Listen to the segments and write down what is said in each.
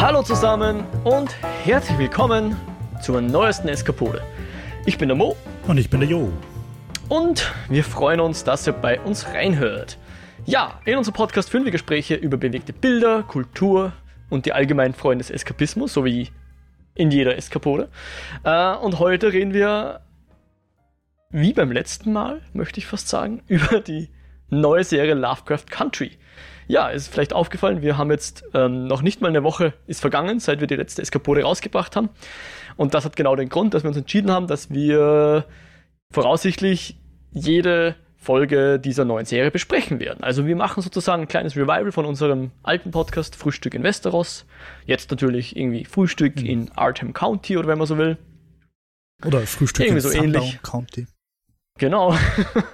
Hallo zusammen und herzlich willkommen zur neuesten Eskapode. Ich bin der Mo. Und ich bin der Jo. Und wir freuen uns, dass ihr bei uns reinhört. Ja, in unserem Podcast führen wir Gespräche über bewegte Bilder, Kultur und die allgemeinen Freunde des Eskapismus, so wie in jeder Eskapode. Äh, und heute reden wir, wie beim letzten Mal, möchte ich fast sagen, über die neue Serie Lovecraft Country. Ja, ist vielleicht aufgefallen, wir haben jetzt ähm, noch nicht mal eine Woche ist vergangen, seit wir die letzte Eskapode rausgebracht haben. Und das hat genau den Grund, dass wir uns entschieden haben, dass wir voraussichtlich jede Folge dieser neuen Serie besprechen werden. Also wir machen sozusagen ein kleines Revival von unserem alten Podcast Frühstück in Westeros. Jetzt natürlich irgendwie Frühstück mhm. in Artem County oder wenn man so will. Oder Frühstück irgendwie in so ähnlich. County. Genau.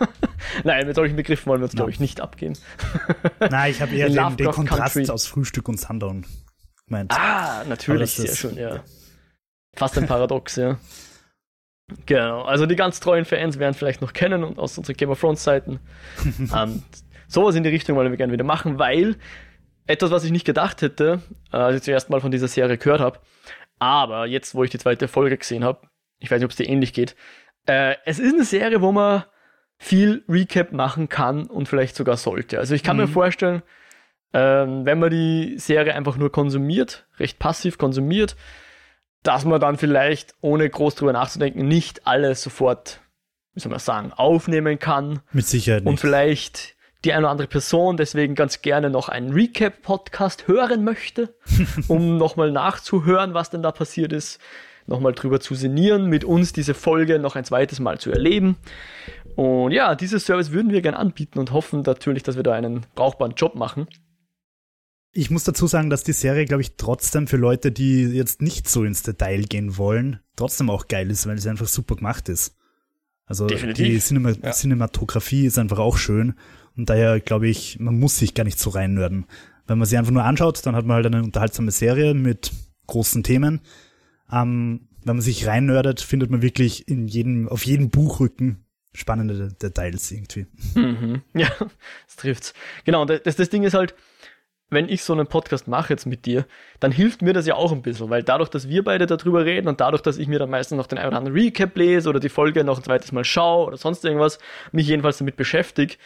Nein, mit solchen Begriffen wollen wir uns, no. glaube ich, nicht abgehen. Nein, ich habe eher den, den, Kontrast Country. aus Frühstück und Sundown gemeint. Ah, natürlich, sehr schön, ja. Fast ein Paradox, ja. Genau, also die ganz treuen Fans werden vielleicht noch kennen und aus unseren Game of Thrones Seiten. ähm, sowas in die Richtung wollen wir gerne wieder machen, weil etwas, was ich nicht gedacht hätte, äh, als ich zuerst mal von dieser Serie gehört habe, aber jetzt, wo ich die zweite Folge gesehen habe, ich weiß nicht, ob es dir ähnlich geht, äh, es ist eine Serie, wo man viel Recap machen kann und vielleicht sogar sollte. Also ich kann mhm. mir vorstellen, ähm, wenn man die Serie einfach nur konsumiert, recht passiv konsumiert, dass man dann vielleicht, ohne groß drüber nachzudenken, nicht alles sofort, wie soll man sagen, aufnehmen kann. Mit Sicherheit nicht. Und vielleicht die eine oder andere Person deswegen ganz gerne noch einen Recap-Podcast hören möchte, um nochmal nachzuhören, was denn da passiert ist nochmal drüber zu sinnieren, mit uns diese Folge noch ein zweites Mal zu erleben. Und ja, dieses Service würden wir gerne anbieten und hoffen natürlich, dass wir da einen brauchbaren Job machen. Ich muss dazu sagen, dass die Serie, glaube ich, trotzdem für Leute, die jetzt nicht so ins Detail gehen wollen, trotzdem auch geil ist, weil sie einfach super gemacht ist. Also Definitiv. die Cinema ja. Cinematografie ist einfach auch schön und daher glaube ich, man muss sich gar nicht so reinnörden. Wenn man sie einfach nur anschaut, dann hat man halt eine unterhaltsame Serie mit großen Themen, ähm, wenn man sich reinnördet, findet man wirklich in jedem, auf jedem Buchrücken spannende Details irgendwie. Mhm. Ja, das trifft's. Genau, das, das Ding ist halt, wenn ich so einen Podcast mache jetzt mit dir, dann hilft mir das ja auch ein bisschen, weil dadurch, dass wir beide darüber reden und dadurch, dass ich mir dann meistens noch den einen oder anderen Recap lese oder die Folge noch ein zweites Mal schaue oder sonst irgendwas, mich jedenfalls damit beschäftige,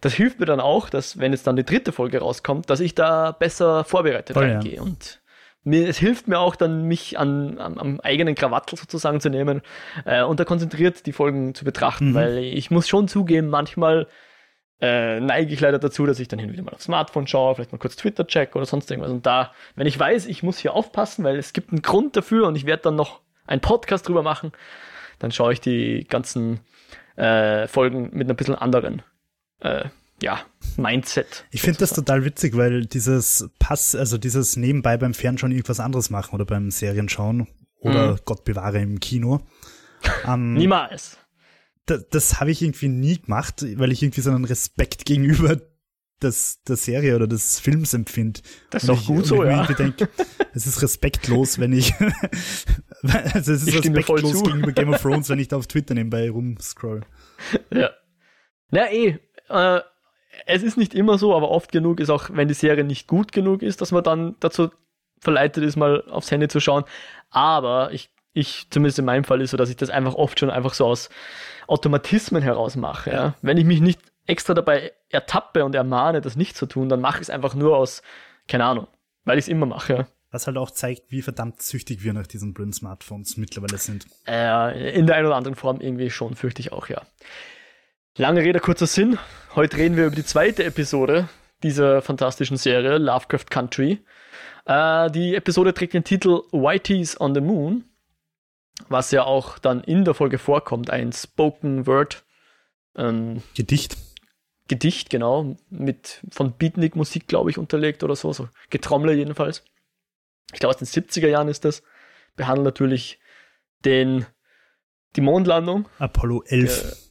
das hilft mir dann auch, dass wenn jetzt dann die dritte Folge rauskommt, dass ich da besser vorbereitet reingehe. Ja. Und mir, es hilft mir auch dann, mich an, am, am eigenen Krawattel sozusagen zu nehmen äh, und da konzentriert die Folgen zu betrachten, mhm. weil ich muss schon zugeben, manchmal äh, neige ich leider dazu, dass ich dann hin und wieder mal aufs Smartphone schaue, vielleicht mal kurz Twitter check oder sonst irgendwas. Und da, wenn ich weiß, ich muss hier aufpassen, weil es gibt einen Grund dafür und ich werde dann noch einen Podcast drüber machen, dann schaue ich die ganzen äh, Folgen mit ein bisschen anderen äh, ja, Mindset. Ich finde das total witzig, weil dieses Pass, also dieses nebenbei beim Fernschauen irgendwas anderes machen oder beim Serienschauen oder mhm. Gott bewahre im Kino. Ähm, Niemals. Das, das habe ich irgendwie nie gemacht, weil ich irgendwie so einen Respekt gegenüber des, der Serie oder des Films empfinde. Das ist doch gut so, ja. Denk, es ist respektlos, wenn ich, also es ist ich respektlos gegenüber Game of Thrones, wenn ich da auf Twitter nebenbei rumscroll. Ja. Na eh, äh, es ist nicht immer so, aber oft genug ist auch, wenn die Serie nicht gut genug ist, dass man dann dazu verleitet ist, mal aufs Handy zu schauen. Aber ich, ich zumindest in meinem Fall ist so, dass ich das einfach oft schon einfach so aus Automatismen heraus mache. Ja? Wenn ich mich nicht extra dabei ertappe und ermahne, das nicht zu tun, dann mache ich es einfach nur aus, keine Ahnung, weil ich es immer mache. Ja? Was halt auch zeigt, wie verdammt süchtig wir nach diesen blöden Smartphones mittlerweile sind. Äh, in der einen oder anderen Form irgendwie schon, fürchte ich auch, ja. Lange Rede, kurzer Sinn. Heute reden wir über die zweite Episode dieser fantastischen Serie, Lovecraft Country. Äh, die Episode trägt den Titel Whitey's on the Moon, was ja auch dann in der Folge vorkommt, ein Spoken Word. Ähm, Gedicht. Gedicht, genau, mit von Beatnik Musik, glaube ich, unterlegt oder so, so Getrommler jedenfalls. Ich glaube, aus den 70er Jahren ist das. Behandelt natürlich den, die Mondlandung. Apollo 11. Der,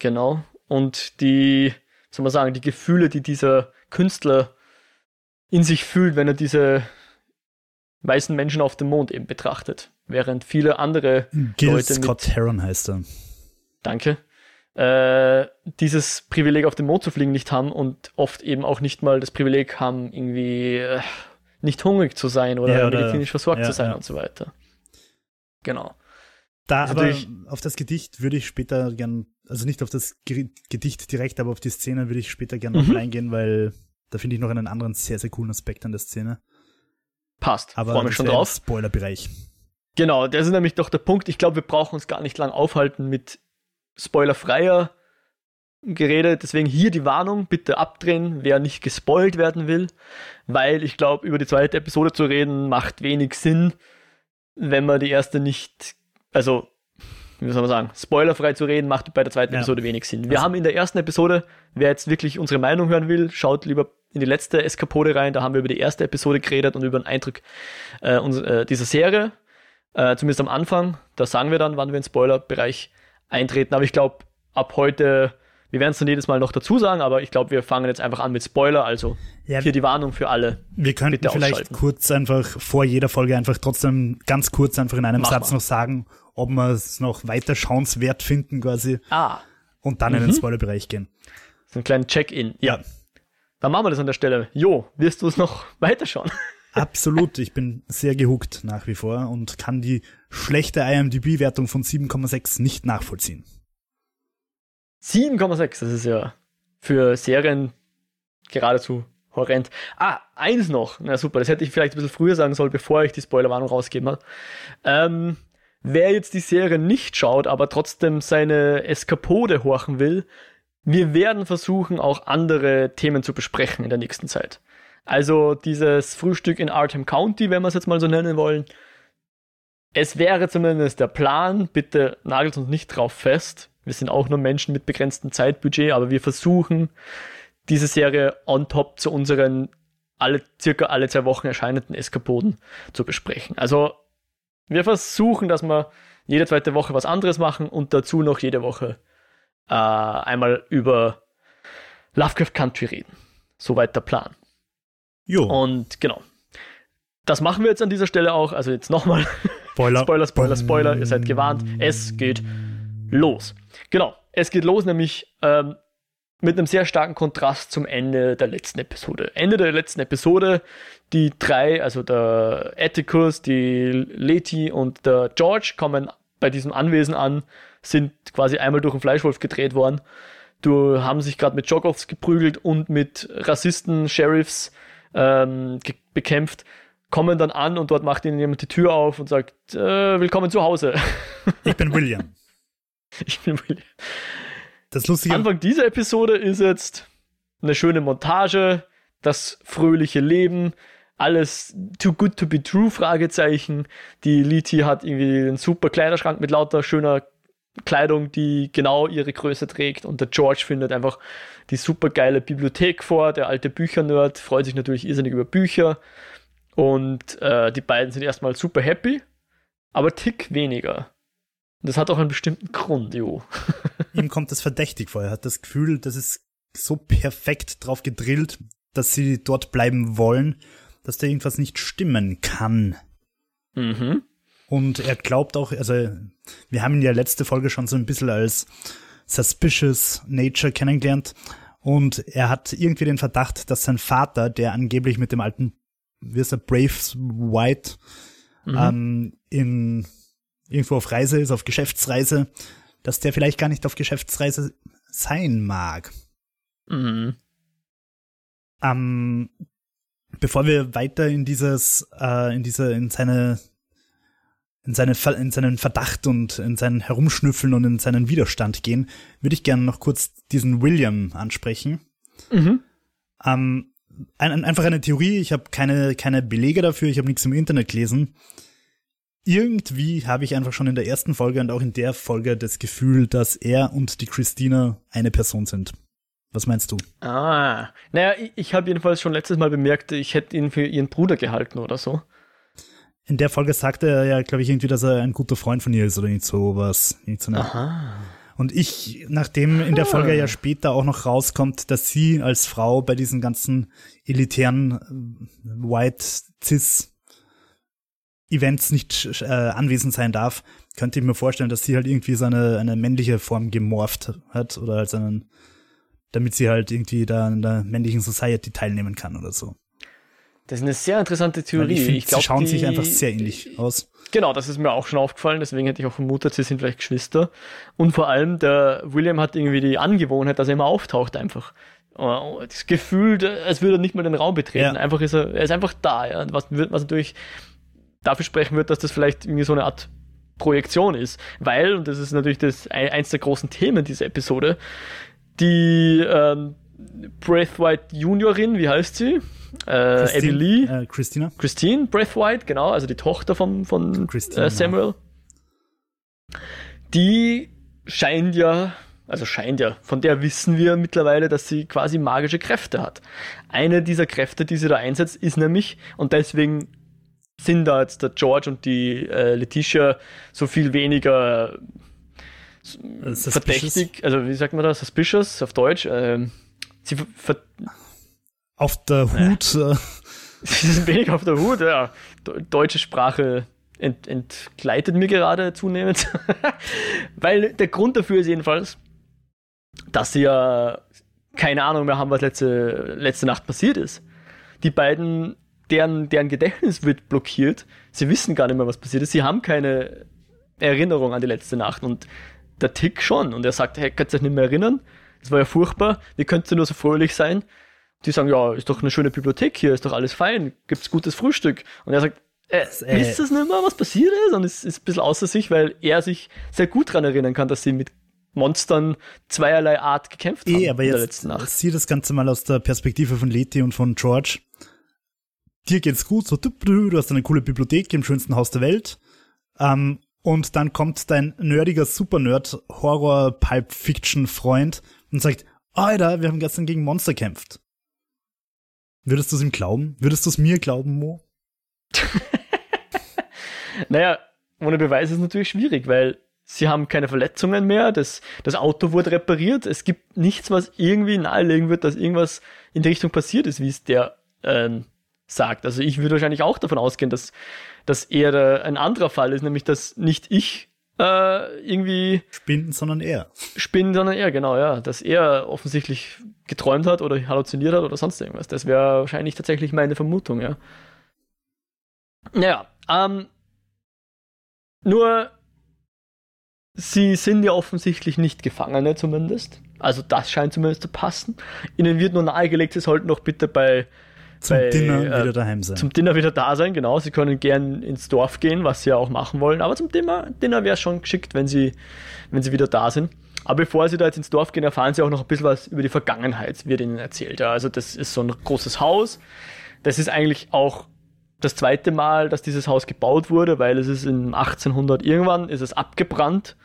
Genau. Und die, soll man sagen, die Gefühle, die dieser Künstler in sich fühlt, wenn er diese weißen Menschen auf dem Mond eben betrachtet. Während viele andere Gil Leute Scott mit, Heron heißt er. Danke. Äh, dieses Privileg auf dem Mond zu fliegen nicht haben und oft eben auch nicht mal das Privileg haben, irgendwie äh, nicht hungrig zu sein oder, ja, oder medizinisch versorgt ja, zu sein ja. und so weiter. Genau. Da aber auf das Gedicht würde ich später gern, also nicht auf das Gedicht direkt, aber auf die Szene würde ich später gerne mhm. noch eingehen, weil da finde ich noch einen anderen sehr, sehr coolen Aspekt an der Szene. Passt. Aber Freue mich schon drauf. Spoilerbereich. Genau, das ist nämlich doch der Punkt. Ich glaube, wir brauchen uns gar nicht lang aufhalten mit spoilerfreier Gerede. Deswegen hier die Warnung, bitte abdrehen, wer nicht gespoilt werden will, weil ich glaube, über die zweite Episode zu reden macht wenig Sinn, wenn man die erste nicht, also wie soll man sagen, spoilerfrei zu reden, macht bei der zweiten ja. Episode wenig Sinn. Wir also. haben in der ersten Episode, wer jetzt wirklich unsere Meinung hören will, schaut lieber in die letzte Eskapode rein. Da haben wir über die erste Episode geredet und über den Eindruck äh, äh, dieser Serie. Äh, zumindest am Anfang. Da sagen wir dann, wann wir in den Spoiler-Bereich eintreten. Aber ich glaube, ab heute, wir werden es dann jedes Mal noch dazu sagen, aber ich glaube, wir fangen jetzt einfach an mit Spoiler. Also ja, hier die Warnung für alle. Wir könnten vielleicht kurz einfach vor jeder Folge einfach trotzdem ganz kurz einfach in einem Mach Satz mal. noch sagen, ob wir es noch weiter schauenswert finden quasi. Ah. Und dann mhm. in den mhm. Spoiler-Bereich gehen. So ein kleinen Check-in. Ja. ja. Dann machen wir das an der Stelle. Jo, wirst du es noch weiterschauen? Absolut, ich bin sehr gehuckt nach wie vor und kann die schlechte IMDb-Wertung von 7,6 nicht nachvollziehen. 7,6, das ist ja für Serien geradezu horrend. Ah, eins noch. Na super, das hätte ich vielleicht ein bisschen früher sagen sollen, bevor ich die Spoilerwarnung rausgeben habe. Ähm, wer jetzt die Serie nicht schaut, aber trotzdem seine Eskapode horchen will, wir werden versuchen, auch andere Themen zu besprechen in der nächsten Zeit. Also dieses Frühstück in Arkham County, wenn wir es jetzt mal so nennen wollen. Es wäre zumindest der Plan, bitte nagelt uns nicht drauf fest. Wir sind auch nur Menschen mit begrenztem Zeitbudget, aber wir versuchen, diese Serie on top zu unseren alle, circa alle zwei Wochen erscheinenden Eskapoden zu besprechen. Also wir versuchen, dass wir jede zweite Woche was anderes machen und dazu noch jede Woche äh, einmal über Lovecraft Country reden. Soweit der Plan. Jo. Und genau. Das machen wir jetzt an dieser Stelle auch. Also jetzt nochmal. Spoiler. Spoiler, Spoiler, Spoiler. Ihr seid gewarnt. Es geht los. Genau. Es geht los, nämlich ähm, mit einem sehr starken Kontrast zum Ende der letzten Episode. Ende der letzten Episode, die drei, also der Atticus, die Letty und der George kommen bei diesem Anwesen an, sind quasi einmal durch einen Fleischwolf gedreht worden. Du haben sich gerade mit Jogoffs geprügelt und mit Rassisten, Sheriffs ähm, bekämpft, kommen dann an und dort macht ihnen jemand die Tür auf und sagt, äh, willkommen zu Hause. Ich bin William. ich bin William. Das Lustige. Anfang dieser Episode ist jetzt eine schöne Montage, das fröhliche Leben, alles too good to be true, Fragezeichen. Die Liti hat irgendwie einen super Kleiderschrank mit lauter schöner Kleidung, die genau ihre Größe trägt. Und der George findet einfach die super geile Bibliothek vor. Der alte Büchernerd freut sich natürlich irrsinnig über Bücher. Und äh, die beiden sind erstmal super happy, aber tick weniger. Und das hat auch einen bestimmten Grund, jo. Ihm kommt das verdächtig vor. Er hat das Gefühl, das ist so perfekt drauf gedrillt, dass sie dort bleiben wollen, dass da irgendwas nicht stimmen kann. Mhm. Und er glaubt auch, also wir haben ihn ja letzte Folge schon so ein bisschen als suspicious nature kennengelernt. Und er hat irgendwie den Verdacht, dass sein Vater, der angeblich mit dem alten, wie ist er, Braves White, mhm. ähm, in, irgendwo auf Reise ist, auf Geschäftsreise, dass der vielleicht gar nicht auf Geschäftsreise sein mag. Mhm. Ähm, bevor wir weiter in dieses, äh, in diese, in seine in, seine, in seinen Verdacht und in seinen Herumschnüffeln und in seinen Widerstand gehen, würde ich gerne noch kurz diesen William ansprechen. Mhm. Ähm, ein, einfach eine Theorie, ich habe keine, keine Belege dafür, ich habe nichts im Internet gelesen. Irgendwie habe ich einfach schon in der ersten Folge und auch in der Folge das Gefühl, dass er und die Christina eine Person sind. Was meinst du? Ah, naja, ich, ich habe jedenfalls schon letztes Mal bemerkt, ich hätte ihn für ihren Bruder gehalten oder so in der Folge sagte er ja, glaube ich, irgendwie, dass er ein guter Freund von ihr ist oder nicht so was. Nicht so Aha. Und ich, nachdem in der Folge ja später auch noch rauskommt, dass sie als Frau bei diesen ganzen elitären äh, White Cis Events nicht äh, anwesend sein darf, könnte ich mir vorstellen, dass sie halt irgendwie so eine, männliche Form gemorpht hat oder als einen, damit sie halt irgendwie da in der männlichen Society teilnehmen kann oder so. Das ist eine sehr interessante Theorie. Ich, ich glaub, sie schauen die, sich einfach sehr ähnlich aus. Genau, das ist mir auch schon aufgefallen, deswegen hätte ich auch vermutet, sie sind vielleicht Geschwister. Und vor allem, der William hat irgendwie die Angewohnheit, dass er immer auftaucht einfach. Oh, das Gefühl, als würde er nicht mal den Raum betreten. Ja. Einfach ist er, er ist einfach da, ja. Was, was natürlich dafür sprechen wird, dass das vielleicht irgendwie so eine Art Projektion ist. Weil, und das ist natürlich das, eins der großen Themen dieser Episode, die ähm, Braithwaite Juniorin, wie heißt sie? Äh, Christine, Eddie Lee. Äh, Christina. Christine Braithwaite, genau, also die Tochter von, von äh, Samuel. Die scheint ja, also scheint ja, von der wissen wir mittlerweile, dass sie quasi magische Kräfte hat. Eine dieser Kräfte, die sie da einsetzt, ist nämlich, und deswegen sind da jetzt der George und die äh, Letitia so viel weniger äh, verdächtig, also wie sagt man das, suspicious auf Deutsch, ähm, sie auf der Hut. Äh. Sie sind wenig auf der Hut, ja. Deutsche Sprache ent, entgleitet mir gerade zunehmend. Weil der Grund dafür ist jedenfalls, dass sie ja keine Ahnung mehr haben, was letzte, letzte Nacht passiert ist. Die beiden, deren, deren Gedächtnis wird blockiert. Sie wissen gar nicht mehr, was passiert ist. Sie haben keine Erinnerung an die letzte Nacht. Und der Tick schon. Und er sagt, hey, könnt ihr euch nicht mehr erinnern? Das war ja furchtbar. Wie könnt ihr nur so fröhlich sein? Die sagen, ja, ist doch eine schöne Bibliothek hier, ist doch alles fein, gibt's gutes Frühstück. Und er sagt, äh, äh, wisst ihr nicht mehr, was passiert ist? Und es ist ein bisschen außer sich, weil er sich sehr gut daran erinnern kann, dass sie mit Monstern zweierlei Art gekämpft haben. Eh, aber jetzt sieh das Ganze mal aus der Perspektive von Letty und von George. Dir geht's gut, so du hast eine coole Bibliothek im schönsten Haus der Welt. Ähm, und dann kommt dein nerdiger Supernerd Horror Pulp Fiction Freund und sagt, Alter, wir haben gestern gegen Monster kämpft. Würdest du es ihm glauben? Würdest du es mir glauben, Mo? naja, ohne Beweis ist es natürlich schwierig, weil sie haben keine Verletzungen mehr, das, das Auto wurde repariert, es gibt nichts, was irgendwie nahelegen wird, dass irgendwas in die Richtung passiert ist, wie es der ähm, sagt. Also ich würde wahrscheinlich auch davon ausgehen, dass, dass eher ein anderer Fall ist, nämlich dass nicht ich äh, irgendwie spinnen, sondern er. Spinnen, sondern er, genau, ja. Dass er offensichtlich geträumt hat oder halluziniert hat oder sonst irgendwas. Das wäre wahrscheinlich tatsächlich meine Vermutung, ja. Naja, ähm, nur sie sind ja offensichtlich nicht Gefangene zumindest. Also das scheint zumindest zu passen. Ihnen wird nur nahegelegt, sie sollten doch bitte bei zum bei, Dinner äh, wieder daheim sein. Zum Dinner wieder da sein, genau. Sie können gern ins Dorf gehen, was sie ja auch machen wollen. Aber zum Dinner, Dinner wäre schon geschickt, wenn sie, wenn sie wieder da sind. Aber bevor sie da jetzt ins Dorf gehen, erfahren sie auch noch ein bisschen was über die Vergangenheit, wird ihnen erzählt. Ja, also das ist so ein großes Haus. Das ist eigentlich auch das zweite Mal, dass dieses Haus gebaut wurde, weil es ist in 1800 irgendwann ist es abgebrannt.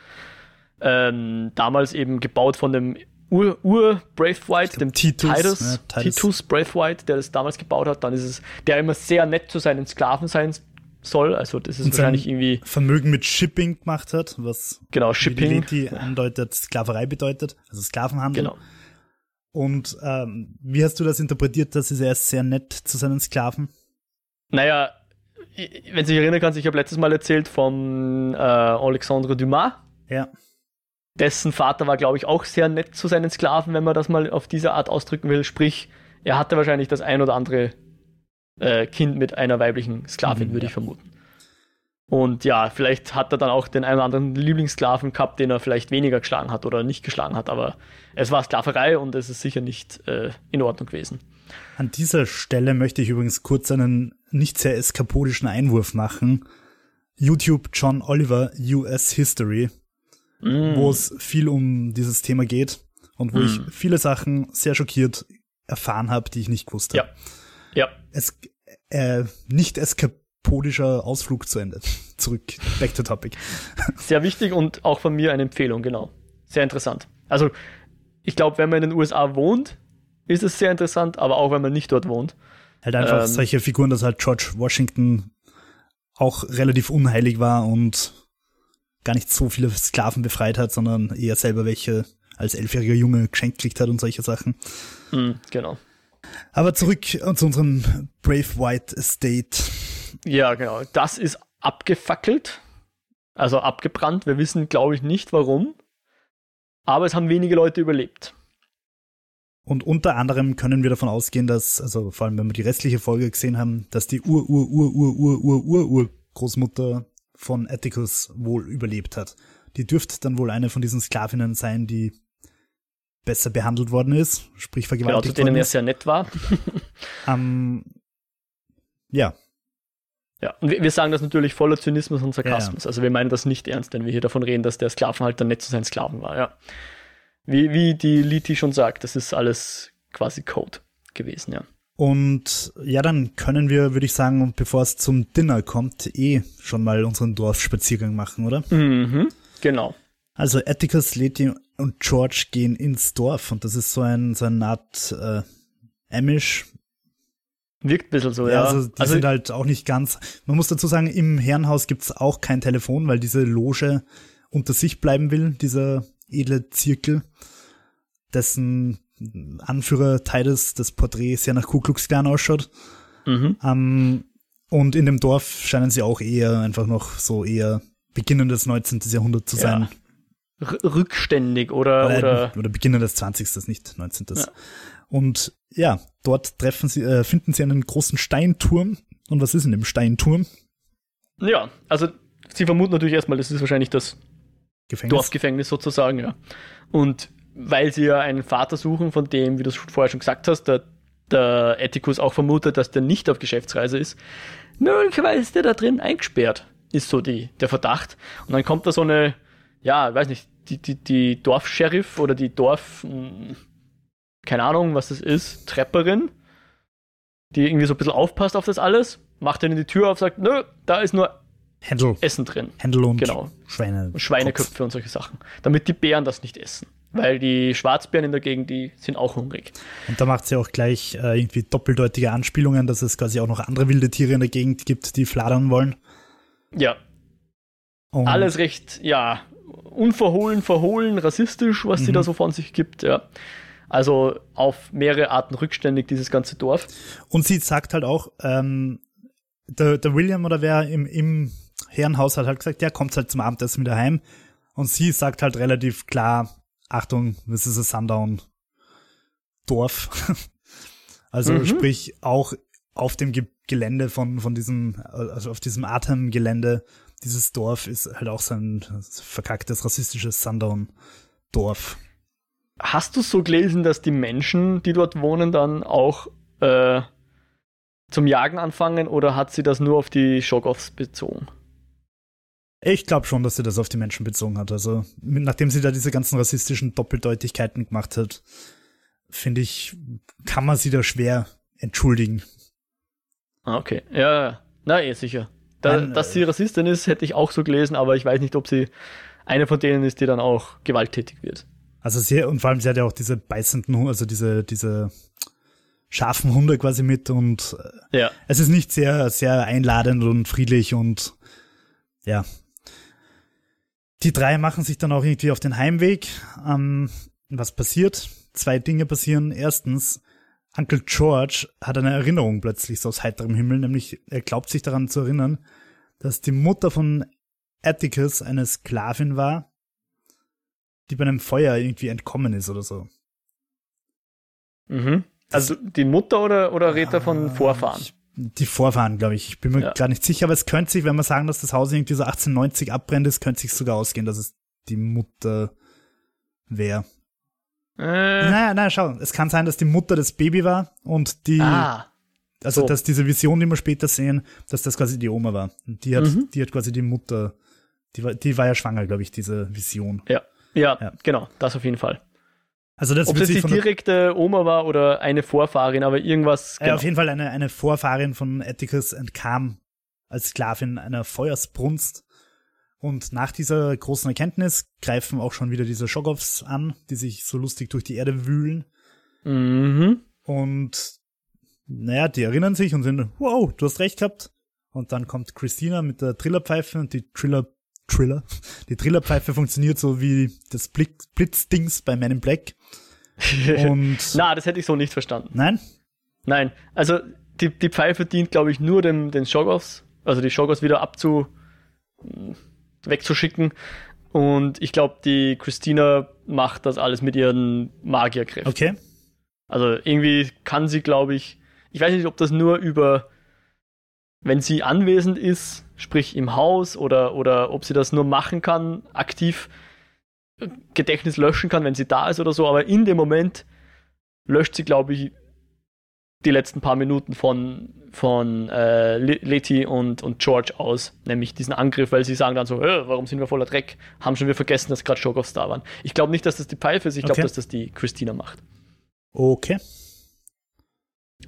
Ähm, damals eben gebaut von dem Ur-Braithwaite, dem Titus, Titus, ja, Titus. Titus Braithwaite, der das damals gebaut hat, dann ist es, der immer sehr nett zu seinen Sklaven sein soll. Also das ist Und wahrscheinlich irgendwie Vermögen mit Shipping gemacht hat, was genau Shipping die andeutet Sklaverei bedeutet, also Sklavenhandel. Genau. Und ähm, wie hast du das interpretiert, dass er sehr nett zu seinen Sklaven? Naja, wenn du dich erinnern kannst, ich habe letztes Mal erzählt von äh, Alexandre Dumas. Ja dessen Vater war, glaube ich, auch sehr nett zu seinen Sklaven, wenn man das mal auf diese Art ausdrücken will. Sprich, er hatte wahrscheinlich das ein oder andere äh, Kind mit einer weiblichen Sklavin, mhm, würde ja. ich vermuten. Und ja, vielleicht hat er dann auch den einen oder anderen Lieblingssklaven gehabt, den er vielleicht weniger geschlagen hat oder nicht geschlagen hat, aber es war Sklaverei und es ist sicher nicht äh, in Ordnung gewesen. An dieser Stelle möchte ich übrigens kurz einen nicht sehr eskapodischen Einwurf machen. YouTube John Oliver US History mm. wo es viel um dieses Thema geht und wo mm. ich viele Sachen sehr schockiert erfahren habe, die ich nicht wusste. Ja. Ja. Es, äh, nicht eskapodischer Ausflug zu Ende. Zurück, back to topic. Sehr wichtig und auch von mir eine Empfehlung, genau. Sehr interessant. Also, ich glaube, wenn man in den USA wohnt, ist es sehr interessant, aber auch wenn man nicht dort wohnt. Halt einfach ähm, solche Figuren, dass halt George Washington auch relativ unheilig war und gar nicht so viele Sklaven befreit hat, sondern eher selber welche als elfjähriger Junge geschenkt kriegt hat und solche Sachen. Mhm, genau. Aber zurück äh, zu unserem Brave White Estate. Ja, genau. Das ist abgefackelt. Also abgebrannt. Wir wissen, glaube ich, nicht warum. Aber es haben wenige Leute überlebt. Und unter anderem können wir davon ausgehen, dass, also vor allem wenn wir die restliche Folge gesehen haben, dass die Ur, Ur, Ur, Ur, Ur, Ur, Ur Großmutter von Atticus wohl überlebt hat. Die dürfte dann wohl eine von diesen Sklavinnen sein, die besser behandelt worden ist, sprich vergewaltigt genau, zu denen er sehr nett war. ähm, ja. Ja, und wir, wir, sagen das natürlich voller Zynismus und Sarkasmus. Ja, ja. Also wir meinen das nicht ernst, wenn wir hier davon reden, dass der Sklavenhalter nett zu seinen Sklaven war, ja. Wie, wie die Liti schon sagt, das ist alles quasi Code gewesen, ja. Und ja, dann können wir, würde ich sagen, bevor es zum Dinner kommt, eh schon mal unseren Dorfspaziergang machen, oder? Mhm, genau. Also Atticus, Letty und George gehen ins Dorf und das ist so ein so eine Art äh, Amish. Wirkt ein bisschen so, ja. ja. Also die also, sind halt auch nicht ganz. Man muss dazu sagen, im Herrenhaus gibt's auch kein Telefon, weil diese Loge unter sich bleiben will, dieser edle Zirkel, dessen Anführer Titus das Porträt sehr nach Ku Klux Klan ausschaut. Mhm. Um, und in dem Dorf scheinen sie auch eher einfach noch so eher Beginn des 19. Jahrhunderts zu sein. Ja. Rückständig oder, oder, oder, oder Beginn des 20. nicht 19. Ja. Und ja, dort treffen sie, äh, finden sie einen großen Steinturm. Und was ist in dem Steinturm? Ja, also sie vermuten natürlich erstmal, das ist wahrscheinlich das Gefängnis. Dorfgefängnis sozusagen, ja. Und weil sie ja einen Vater suchen, von dem, wie du es vorher schon gesagt hast, der, der Atticus auch vermutet, dass der nicht auf Geschäftsreise ist, möglicherweise ist der da drin eingesperrt, ist so die, der Verdacht. Und dann kommt da so eine, ja, weiß nicht, die, die, die Dorfsheriff oder die Dorf, hm, keine Ahnung, was das ist, Trepperin, die irgendwie so ein bisschen aufpasst auf das alles, macht dann die Tür auf, sagt, nö, da ist nur Händel. Essen drin. Händel und genau. Schweine. Schweineköpfe und solche Sachen. Damit die Bären das nicht essen. Weil die Schwarzbären in der Gegend, die sind auch hungrig. Und da macht sie auch gleich äh, irgendwie doppeldeutige Anspielungen, dass es quasi auch noch andere wilde Tiere in der Gegend gibt, die fladern wollen. Ja. Und Alles recht, ja, unverhohlen, verhohlen, rassistisch, was mhm. sie da so von sich gibt, ja. Also auf mehrere Arten rückständig, dieses ganze Dorf. Und sie sagt halt auch, ähm, der, der William oder wer im, im Herrenhaus hat halt gesagt, ja, kommt halt zum Abendessen wieder heim. Und sie sagt halt relativ klar, Achtung, this is a Sundown Dorf. also mhm. sprich auch auf dem Ge Gelände von, von diesem, also auf diesem Atemgelände, dieses Dorf ist halt auch so ein verkacktes, rassistisches Sundown-Dorf. Hast du so gelesen, dass die Menschen, die dort wohnen, dann auch äh, zum Jagen anfangen oder hat sie das nur auf die Shogoffs bezogen? Ich glaube schon, dass sie das auf die Menschen bezogen hat. Also, nachdem sie da diese ganzen rassistischen Doppeldeutigkeiten gemacht hat, finde ich, kann man sie da schwer entschuldigen. Ah, okay. Ja, na eh, sicher. Da, Nein, dass sie Rassistin ist, hätte ich auch so gelesen, aber ich weiß nicht, ob sie eine von denen ist, die dann auch gewalttätig wird. Also sie, und vor allem sie hat ja auch diese beißenden, also diese, diese scharfen Hunde quasi mit und äh, ja. es ist nicht sehr, sehr einladend und friedlich und ja, die drei machen sich dann auch irgendwie auf den Heimweg. Ähm, was passiert? Zwei Dinge passieren. Erstens, Uncle George hat eine Erinnerung plötzlich so aus heiterem Himmel, nämlich er glaubt sich daran zu erinnern, dass die Mutter von Atticus eine Sklavin war, die bei einem Feuer irgendwie entkommen ist oder so. Mhm. Also die Mutter oder, oder redet er von Vorfahren? Ich die Vorfahren, glaube ich. Ich bin mir ja. gar nicht sicher, aber es könnte sich, wenn wir sagen, dass das Haus irgendwie so 1890 abbrennt ist, könnte sich sogar ausgehen, dass es die Mutter wäre. Äh. Naja, naja, schau, es kann sein, dass die Mutter das Baby war und die, ah, also so. dass diese Vision, die wir später sehen, dass das quasi die Oma war. Und die hat, mhm. die hat quasi die Mutter, die war, die war ja schwanger, glaube ich, diese Vision. Ja. ja. ja, genau, das auf jeden Fall. Also das Ob das die direkte Oma war oder eine Vorfahrin, aber irgendwas. Genau. Ja, auf jeden Fall eine, eine Vorfahrin von Atticus entkam als Sklavin einer Feuersbrunst. Und nach dieser großen Erkenntnis greifen auch schon wieder diese Shogoffs an, die sich so lustig durch die Erde wühlen. Mhm. Und naja, die erinnern sich und sind, wow, du hast recht gehabt. Und dann kommt Christina mit der Trillerpfeife und die Triller, Triller, die Trillerpfeife funktioniert so wie das Blitzdings bei Man in Black. Und Na, das hätte ich so nicht verstanden. Nein? Nein. Also die, die Pfeife dient, glaube ich, nur dem, den Shogoffs, also die Shogoffs wieder abzu wegzuschicken. Und ich glaube, die Christina macht das alles mit ihren Magierkräften. Okay. Also irgendwie kann sie, glaube ich, ich weiß nicht, ob das nur über, wenn sie anwesend ist, sprich im Haus, oder, oder ob sie das nur machen kann, aktiv Gedächtnis löschen kann, wenn sie da ist oder so, aber in dem Moment löscht sie, glaube ich, die letzten paar Minuten von, von äh, Letty und, und George aus, nämlich diesen Angriff, weil sie sagen dann so, warum sind wir voller Dreck? Haben schon wir vergessen, dass gerade Shogoffs da waren. Ich glaube nicht, dass das die Pfeife ist, ich glaube, okay. dass das die Christina macht. Okay.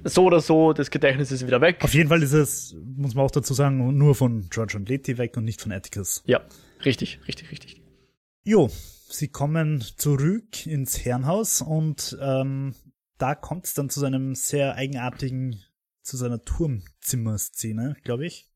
So oder so, das Gedächtnis ist wieder weg. Auf jeden Fall ist es, muss man auch dazu sagen, nur von George und Letty weg und nicht von Atticus. Ja, richtig, richtig, richtig. Jo, sie kommen zurück ins Herrenhaus und ähm, da kommt es dann zu seinem sehr eigenartigen, zu seiner Turmzimmerszene, glaube ich.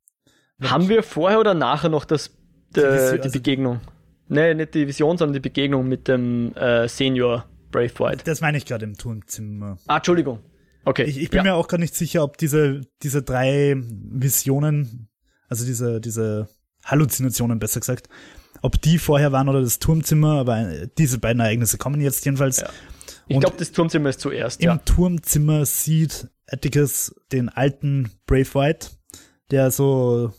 Haben wir vorher oder nachher noch das, die, äh, die also Begegnung? Nee, nicht die Vision, sondern die Begegnung mit dem äh, Senior Braithwaite. Das meine ich gerade im Turmzimmer. Ah, Entschuldigung. Okay. Ich, ich bin ja. mir auch gar nicht sicher, ob diese, diese drei Visionen, also diese, diese Halluzinationen besser gesagt, ob die vorher waren oder das Turmzimmer, aber diese beiden Ereignisse kommen jetzt jedenfalls. Ja. Ich glaube, das Turmzimmer ist zuerst. Im ja. Turmzimmer sieht Atticus den alten Brave White, der so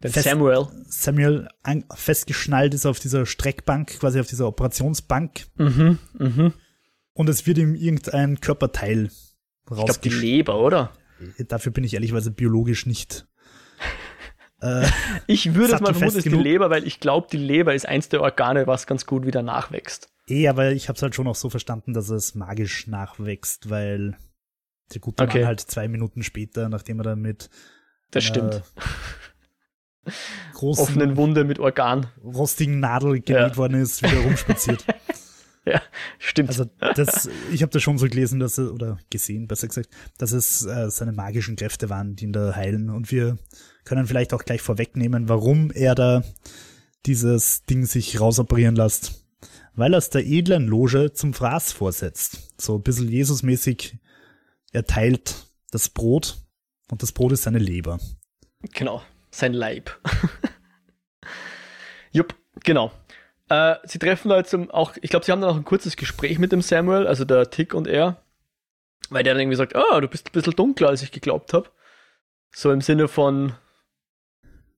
fest, Samuel. Samuel festgeschnallt ist auf dieser Streckbank, quasi auf dieser Operationsbank. Mhm, mhm. Und es wird ihm irgendein Körperteil. Ich glaube, die Leber, oder? Dafür bin ich ehrlicherweise biologisch nicht äh, ich würde es mal vermuten, ist die Leber, weil ich glaube, die Leber ist eins der Organe, was ganz gut wieder nachwächst. Eh, aber ich habe es halt schon auch so verstanden, dass es magisch nachwächst, weil der gute okay. Mann halt zwei Minuten später, nachdem er dann mit das stimmt. großen offenen Wunde mit Organ rostigen Nadel genäht ja. worden ist, wieder rumspaziert. ja, stimmt. Also das, ich habe das schon so gelesen, dass er, oder gesehen, besser gesagt, dass es äh, seine magischen Kräfte waren, die ihn da heilen. Und wir können vielleicht auch gleich vorwegnehmen, warum er da dieses Ding sich rausoperieren lässt. Weil er es der edlen Loge zum Fraß vorsetzt. So ein bisschen Jesusmäßig, er teilt das Brot und das Brot ist seine Leber. Genau, sein Leib. Jupp, genau. Äh, sie treffen da jetzt auch, ich glaube, sie haben dann auch ein kurzes Gespräch mit dem Samuel, also der Tick und er, weil der dann irgendwie sagt, oh, du bist ein bisschen dunkler, als ich geglaubt habe. So im Sinne von,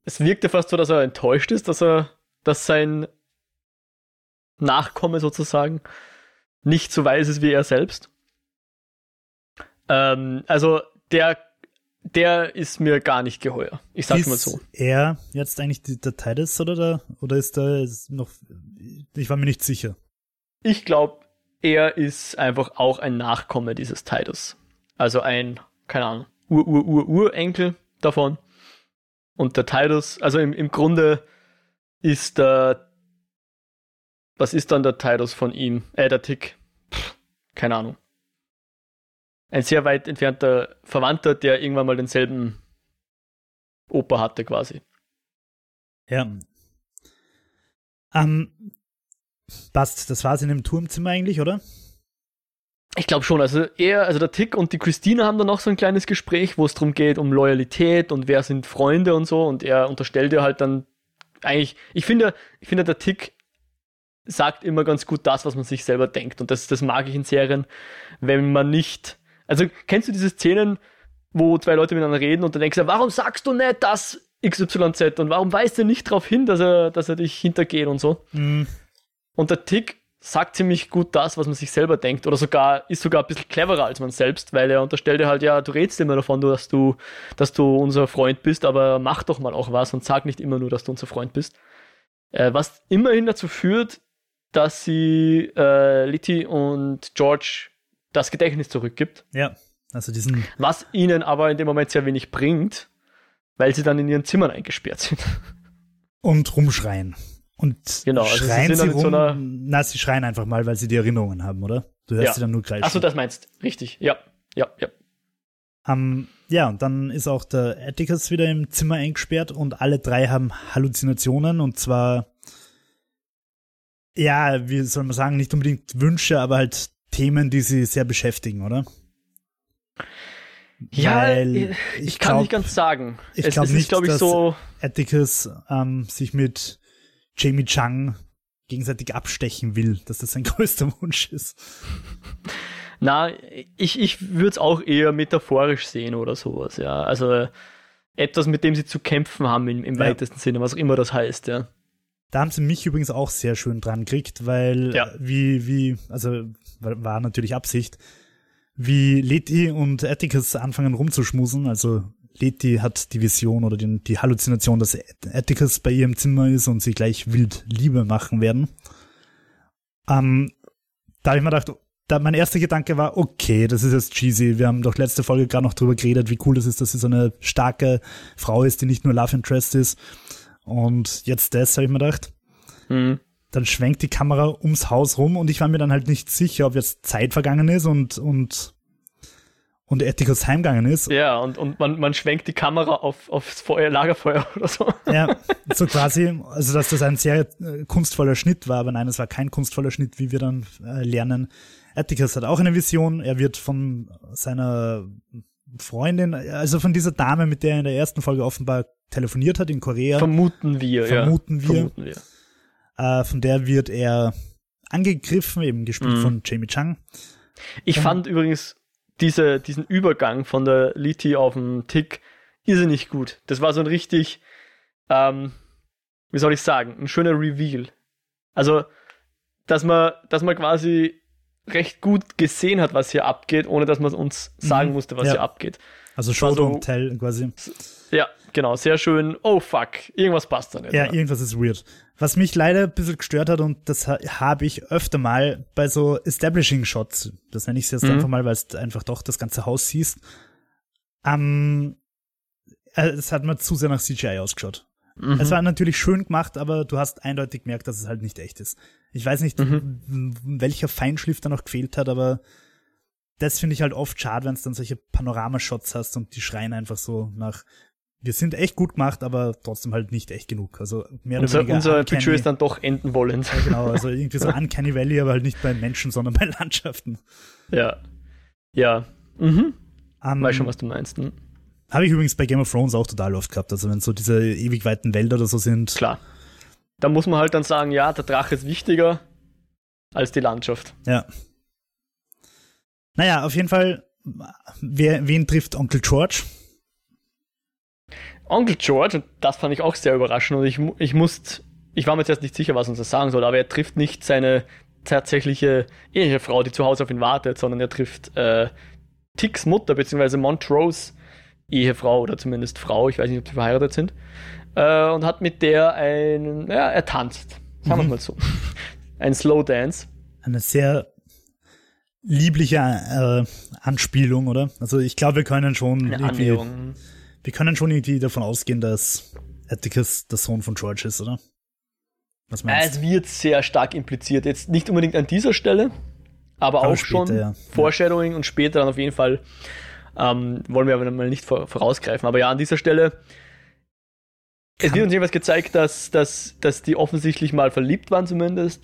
es wirkte fast so, dass er enttäuscht ist, dass er, dass sein Nachkomme sozusagen nicht so weiß ist wie er selbst. Ähm, also der, der ist mir gar nicht geheuer. Ich sag's ist mal so. Er jetzt eigentlich die Datei des oder da, oder ist da noch, ich war mir nicht sicher. Ich glaube, er ist einfach auch ein Nachkomme dieses Titus. Also ein, keine Ahnung, Ur-Ur-Ur-Urenkel davon. Und der Tidus, also im, im Grunde ist der, was ist dann der Tidus von ihm? Äh, der Tick. Pff, keine Ahnung. Ein sehr weit entfernter Verwandter, der irgendwann mal denselben Opa hatte, quasi. Ja. Ähm, passt, das war's in dem Turmzimmer eigentlich, oder? Ich glaube schon. Also er, also der Tick und die Christine haben dann noch so ein kleines Gespräch, wo es darum geht, um Loyalität und wer sind Freunde und so. Und er unterstellt ihr halt dann eigentlich, ich finde, ich finde, der Tick sagt immer ganz gut das, was man sich selber denkt. Und das, das mag ich in Serien, wenn man nicht. Also kennst du diese Szenen, wo zwei Leute miteinander reden und dann denkst du, warum sagst du nicht das XYZ und warum weist du nicht darauf hin, dass er, dass er dich hintergeht und so? Mhm. Und der Tick sagt ziemlich gut das, was man sich selber denkt oder sogar ist sogar ein bisschen cleverer als man selbst, weil er unterstellt dir halt, ja, du redest immer davon, dass du, dass du unser Freund bist, aber mach doch mal auch was und sag nicht immer nur, dass du unser Freund bist. Äh, was immerhin dazu führt, dass sie äh, Litty und George das Gedächtnis zurückgibt. Ja, also diesen. Was ihnen aber in dem Moment sehr wenig bringt, weil sie dann in ihren Zimmern eingesperrt sind. Und rumschreien. Und genau, also schreien sie, sie rum, so na, sie schreien einfach mal, weil sie die Erinnerungen haben, oder? Du hörst ja. sie dann nur kreischen. Achso, das meinst richtig. Ja, ja, ja. Um, ja, und dann ist auch der Atticus wieder im Zimmer eingesperrt und alle drei haben Halluzinationen und zwar, ja, wie soll man sagen, nicht unbedingt Wünsche, aber halt Themen, die sie sehr beschäftigen, oder? Ja, Weil ich, ich kann glaub, nicht ganz sagen. Ich glaube nicht, glaub ich, dass so Atticus ähm, sich mit Jamie Chung gegenseitig abstechen will, dass das sein größter Wunsch ist. Na, ich, ich würde es auch eher metaphorisch sehen oder sowas, ja. Also etwas, mit dem sie zu kämpfen haben im, im ja. weitesten Sinne, was auch immer das heißt, ja. Da haben sie mich übrigens auch sehr schön dran gekriegt, weil ja. wie, wie, also war natürlich Absicht, wie Leti und Atticus anfangen rumzuschmusen, also Leti hat die Vision oder die, die Halluzination, dass Atticus bei ihr im Zimmer ist und sie gleich wild Liebe machen werden. Ähm, da habe ich mir gedacht, da mein erster Gedanke war, okay, das ist jetzt cheesy. Wir haben doch letzte Folge gerade noch drüber geredet, wie cool das ist, dass sie so eine starke Frau ist, die nicht nur Love Interest ist. Und jetzt das, habe ich mir gedacht. Mhm. Dann schwenkt die Kamera ums Haus rum und ich war mir dann halt nicht sicher, ob jetzt Zeit vergangen ist und, und und Ethikos heimgegangen ist. Ja, und, und man, man schwenkt die Kamera auf, aufs Feuer, Lagerfeuer oder so. Ja, so quasi, also dass das ein sehr äh, kunstvoller Schnitt war, aber nein, es war kein kunstvoller Schnitt, wie wir dann äh, lernen. Atticus hat auch eine Vision, er wird von seiner Freundin, also von dieser Dame, mit der er in der ersten Folge offenbar telefoniert hat in Korea. Vermuten wir, vermuten ja. Wir, vermuten wir. Äh, von der wird er angegriffen, eben gespielt mhm. von Jamie Chung. Ich Und, fand übrigens diese, diesen Übergang von der Liti auf den Tick irrsinnig gut. Das war so ein richtig, ähm, wie soll ich sagen, ein schöner Reveal. Also, dass man, dass man quasi recht gut gesehen hat, was hier abgeht, ohne dass man uns sagen mhm. musste, was ja. hier abgeht. Also Show so, don't tell quasi. Ja, genau, sehr schön. Oh fuck, irgendwas passt da nicht. Ja, ja, irgendwas ist weird. Was mich leider ein bisschen gestört hat, und das habe ich öfter mal bei so Establishing Shots, das nenne ich es jetzt mhm. einfach mal, weil du einfach doch das ganze Haus siehst, ähm, äh, es hat mir zu sehr nach CGI ausgeschaut. Mhm. Es war natürlich schön gemacht, aber du hast eindeutig gemerkt, dass es halt nicht echt ist. Ich weiß nicht, mhm. welcher Feinschliff da noch gefehlt hat, aber das finde ich halt oft schade, wenn du dann solche Panoramashots hast und die schreien einfach so nach wir sind echt gut gemacht, aber trotzdem halt nicht echt genug. Also mehr unser, oder weniger. Unser uncanny, Budget ist dann doch enden wollend. Ja, genau, also irgendwie so Uncanny Valley, aber halt nicht bei Menschen, sondern bei Landschaften. Ja. Ja. Mhm. Um, Weiß schon, was du meinst. Hm? Habe ich übrigens bei Game of Thrones auch total oft gehabt. Also wenn so diese ewig weiten Wälder oder so sind. Klar. Da muss man halt dann sagen, ja, der Drache ist wichtiger als die Landschaft. Ja. Naja, auf jeden Fall, wer, wen trifft Onkel George? Onkel George, und das fand ich auch sehr überraschend, und ich, ich musste, ich war mir jetzt erst nicht sicher, was uns das sagen soll, aber er trifft nicht seine tatsächliche Ehefrau, die zu Hause auf ihn wartet, sondern er trifft äh, Ticks Mutter, beziehungsweise Montrose Ehefrau oder zumindest Frau, ich weiß nicht, ob sie verheiratet sind, äh, und hat mit der ein, ja, er tanzt, sagen wir mhm. mal so, ein Slow Dance. Eine sehr liebliche äh, Anspielung, oder? Also ich glaube, wir können schon Eine irgendwie Annäherung wir können schon irgendwie davon ausgehen, dass Atticus der Sohn von George ist, oder? Was meinst du? Es wird sehr stark impliziert. Jetzt nicht unbedingt an dieser Stelle, aber, aber auch später, schon ja. Foreshadowing ja. und später dann auf jeden Fall. Ähm, wollen wir aber mal nicht vorausgreifen. Aber ja, an dieser Stelle. Kann es wird uns jedenfalls gezeigt, dass, dass, dass die offensichtlich mal verliebt waren, zumindest.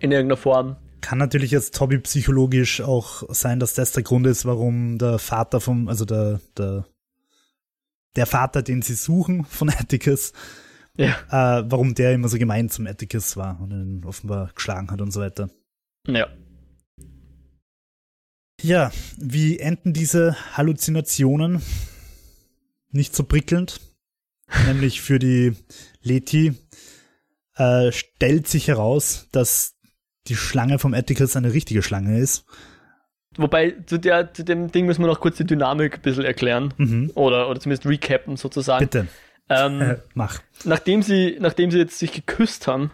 In irgendeiner Form. Kann natürlich jetzt hobbypsychologisch auch sein, dass das der Grund ist, warum der Vater vom, also der, der der Vater, den sie suchen von Atticus, ja. äh, warum der immer so gemein zum Atticus war und ihn offenbar geschlagen hat und so weiter. Ja. Ja, wie enden diese Halluzinationen? Nicht so prickelnd. Nämlich für die Leti äh, stellt sich heraus, dass die Schlange vom Atticus eine richtige Schlange ist Wobei, zu, der, zu dem Ding müssen wir noch kurz die Dynamik ein bisschen erklären. Mhm. Oder, oder zumindest recappen sozusagen. Bitte. Ähm, äh, mach. Nachdem sie, nachdem sie jetzt sich geküsst haben,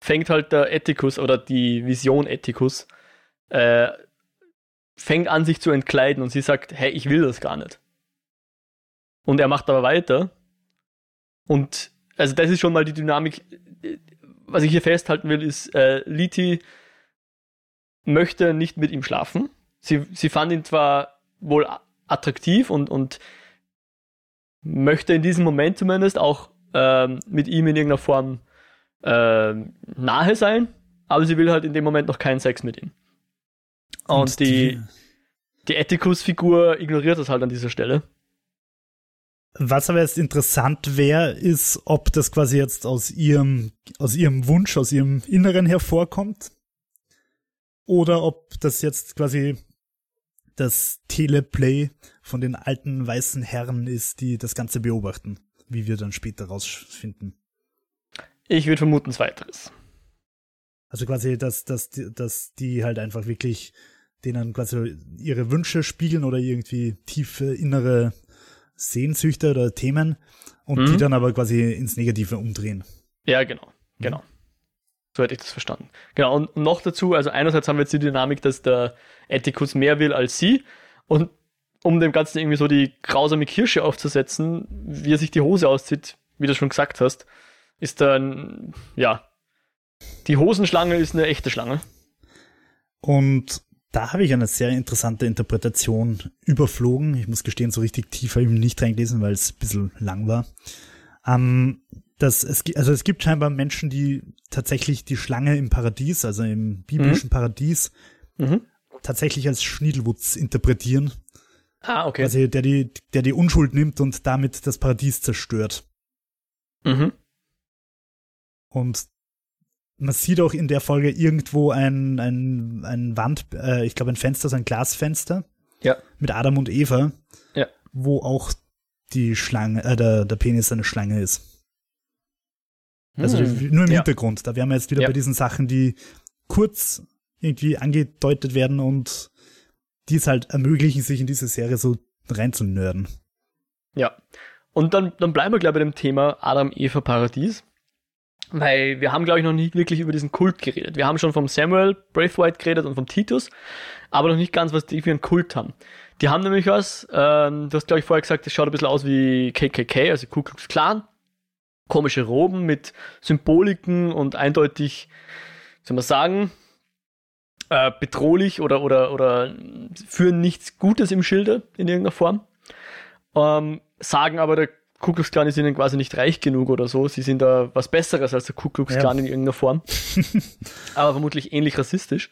fängt halt der Ethicus oder die Vision Ethicus, äh, fängt an, sich zu entkleiden und sie sagt, hey, ich will das gar nicht. Und er macht aber weiter. Und also das ist schon mal die Dynamik. Was ich hier festhalten will, ist, äh, Liti möchte nicht mit ihm schlafen, sie, sie fand ihn zwar wohl attraktiv und, und möchte in diesem Moment zumindest auch ähm, mit ihm in irgendeiner Form ähm, nahe sein, aber sie will halt in dem Moment noch keinen Sex mit ihm. Und, und die, die Ethicus-Figur ignoriert das halt an dieser Stelle. Was aber jetzt interessant wäre, ist, ob das quasi jetzt aus ihrem, aus ihrem Wunsch, aus ihrem Inneren hervorkommt oder ob das jetzt quasi das Teleplay von den alten weißen Herren ist, die das Ganze beobachten, wie wir dann später rausfinden. Ich würde vermuten, zweiteres. Also quasi, dass, dass, dass die halt einfach wirklich denen quasi ihre Wünsche spiegeln oder irgendwie tiefe innere Sehnsüchte oder Themen und mhm. die dann aber quasi ins Negative umdrehen. Ja, genau, genau. So hätte ich das verstanden. Genau, und noch dazu, also einerseits haben wir jetzt die Dynamik, dass der Etikus mehr will als sie und um dem Ganzen irgendwie so die grausame Kirsche aufzusetzen, wie er sich die Hose auszieht, wie du schon gesagt hast, ist dann, ja, die Hosenschlange ist eine echte Schlange. Und da habe ich eine sehr interessante Interpretation überflogen. Ich muss gestehen, so richtig tief habe ich nicht reingelesen, weil es ein bisschen lang war. Ähm, dass es, also es gibt scheinbar Menschen, die tatsächlich die Schlange im Paradies, also im biblischen mhm. Paradies, mhm. tatsächlich als Schniedelwutz interpretieren. Ah, okay. Also der die, der die Unschuld nimmt und damit das Paradies zerstört. Mhm. Und man sieht auch in der Folge irgendwo ein, ein, ein Wand, äh, ich glaube ein Fenster, so ein Glasfenster. Ja. Mit Adam und Eva. Ja. Wo auch die Schlange, äh, der, der Penis eine Schlange ist. Also hm. nur im ja. Hintergrund. Da wären wir jetzt wieder ja. bei diesen Sachen, die kurz irgendwie angedeutet werden und die es halt ermöglichen, sich in diese Serie so reinzunörden. Ja. Und dann, dann bleiben wir, glaube ich, bei dem Thema Adam, Eva, Paradies. Weil wir haben, glaube ich, noch nicht wirklich über diesen Kult geredet. Wir haben schon vom Samuel Braithwaite geredet und vom Titus, aber noch nicht ganz, was die für einen Kult haben. Die haben nämlich was, ähm, du hast, glaube ich, vorher gesagt, das schaut ein bisschen aus wie KKK, also Ku Klux Klan. Komische Roben mit Symboliken und eindeutig, soll man sagen, äh, bedrohlich oder, oder, oder führen nichts Gutes im Schilde in irgendeiner Form. Ähm, sagen aber, der Ku Klux Klan ist ihnen quasi nicht reich genug oder so. Sie sind da was Besseres als der Ku Klux Klan ja. in irgendeiner Form. Aber vermutlich ähnlich rassistisch.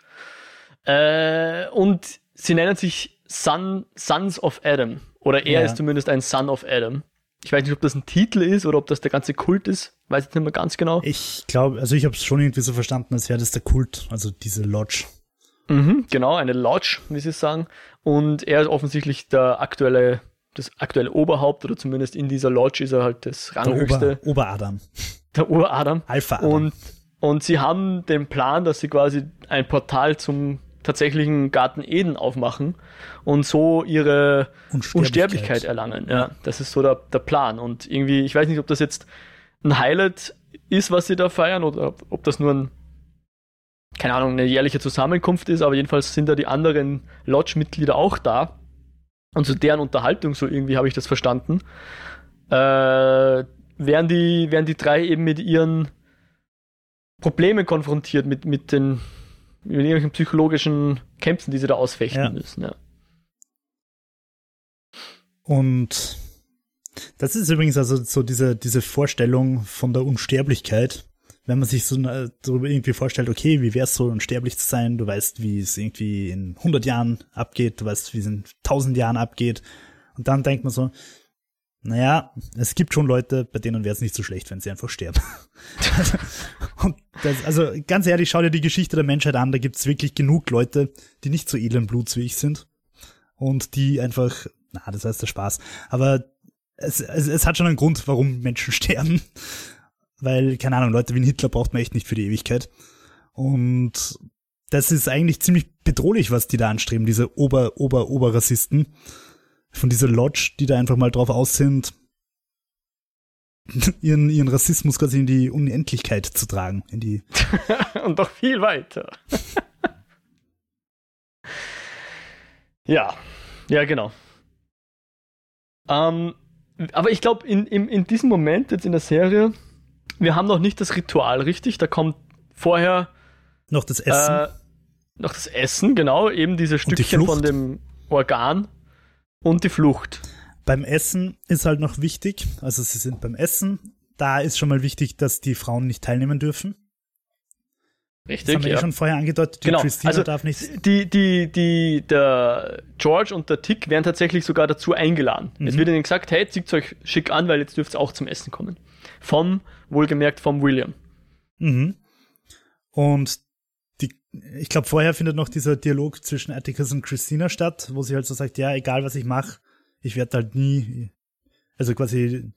Äh, und sie nennen sich Son, Sons of Adam. Oder er ja. ist zumindest ein Son of Adam. Ich weiß nicht, ob das ein Titel ist oder ob das der ganze Kult ist. Weiß ich nicht mehr ganz genau. Ich glaube, also ich habe es schon irgendwie so verstanden, als wäre das der Kult, also diese Lodge. Mhm, genau, eine Lodge, wie sie sagen. Und er ist offensichtlich der aktuelle das aktuelle Oberhaupt oder zumindest in dieser Lodge ist er halt das ranghöchste. Der Ober, Oberadam. Der Uradam. Alpha Adam. Und, und sie haben den Plan, dass sie quasi ein Portal zum tatsächlichen Garten Eden aufmachen und so ihre Unsterblichkeit, Unsterblichkeit erlangen. Ja, das ist so der, der Plan. Und irgendwie, ich weiß nicht, ob das jetzt ein Highlight ist, was sie da feiern, oder ob das nur ein, keine Ahnung, eine jährliche Zusammenkunft ist, aber jedenfalls sind da die anderen Lodge-Mitglieder auch da. Und zu deren Unterhaltung, so irgendwie habe ich das verstanden, äh, werden, die, werden die drei eben mit ihren Problemen konfrontiert, mit, mit den mit irgendwelchen psychologischen Kämpfen, die sie da ausfechten ja. müssen. Ja. Und das ist übrigens also so diese, diese Vorstellung von der Unsterblichkeit, wenn man sich so darüber irgendwie vorstellt, okay, wie wär's so unsterblich zu sein, du weißt, wie es irgendwie in 100 Jahren abgeht, du weißt, wie es in 1000 Jahren abgeht. Und dann denkt man so, naja, es gibt schon Leute, bei denen wäre es nicht so schlecht, wenn sie einfach sterben. und das, also ganz ehrlich, schau dir die Geschichte der Menschheit an, da gibt's wirklich genug Leute, die nicht so edlen Bluts wie ich sind. Und die einfach, na, das heißt der Spaß, aber es, es, es hat schon einen Grund, warum Menschen sterben. Weil, keine Ahnung, Leute wie ein Hitler braucht man echt nicht für die Ewigkeit. Und das ist eigentlich ziemlich bedrohlich, was die da anstreben, diese Ober, Ober, Oberrassisten. Von dieser Lodge, die da einfach mal drauf aus sind, ihren, ihren Rassismus quasi in die Unendlichkeit zu tragen. In die Und doch viel weiter. ja, ja, genau. Ähm, aber ich glaube, in, in, in diesem Moment jetzt in der Serie wir haben noch nicht das Ritual, richtig? Da kommt vorher noch das Essen. Äh, noch das Essen, genau, eben diese Stückchen die von dem Organ und die Flucht. Beim Essen ist halt noch wichtig, also sie sind beim Essen, da ist schon mal wichtig, dass die Frauen nicht teilnehmen dürfen. Richtig. Das haben wir ja. schon vorher angedeutet, die genau. Christina also darf nicht. Die, die, die, der George und der Tick werden tatsächlich sogar dazu eingeladen. Mhm. Es wird ihnen gesagt, hey, zieht euch schick an, weil jetzt dürft ihr auch zum Essen kommen. Vom, wohlgemerkt vom William. Mhm. Und die, ich glaube, vorher findet noch dieser Dialog zwischen Atticus und Christina statt, wo sie halt so sagt, ja, egal was ich mache, ich werde halt nie, also quasi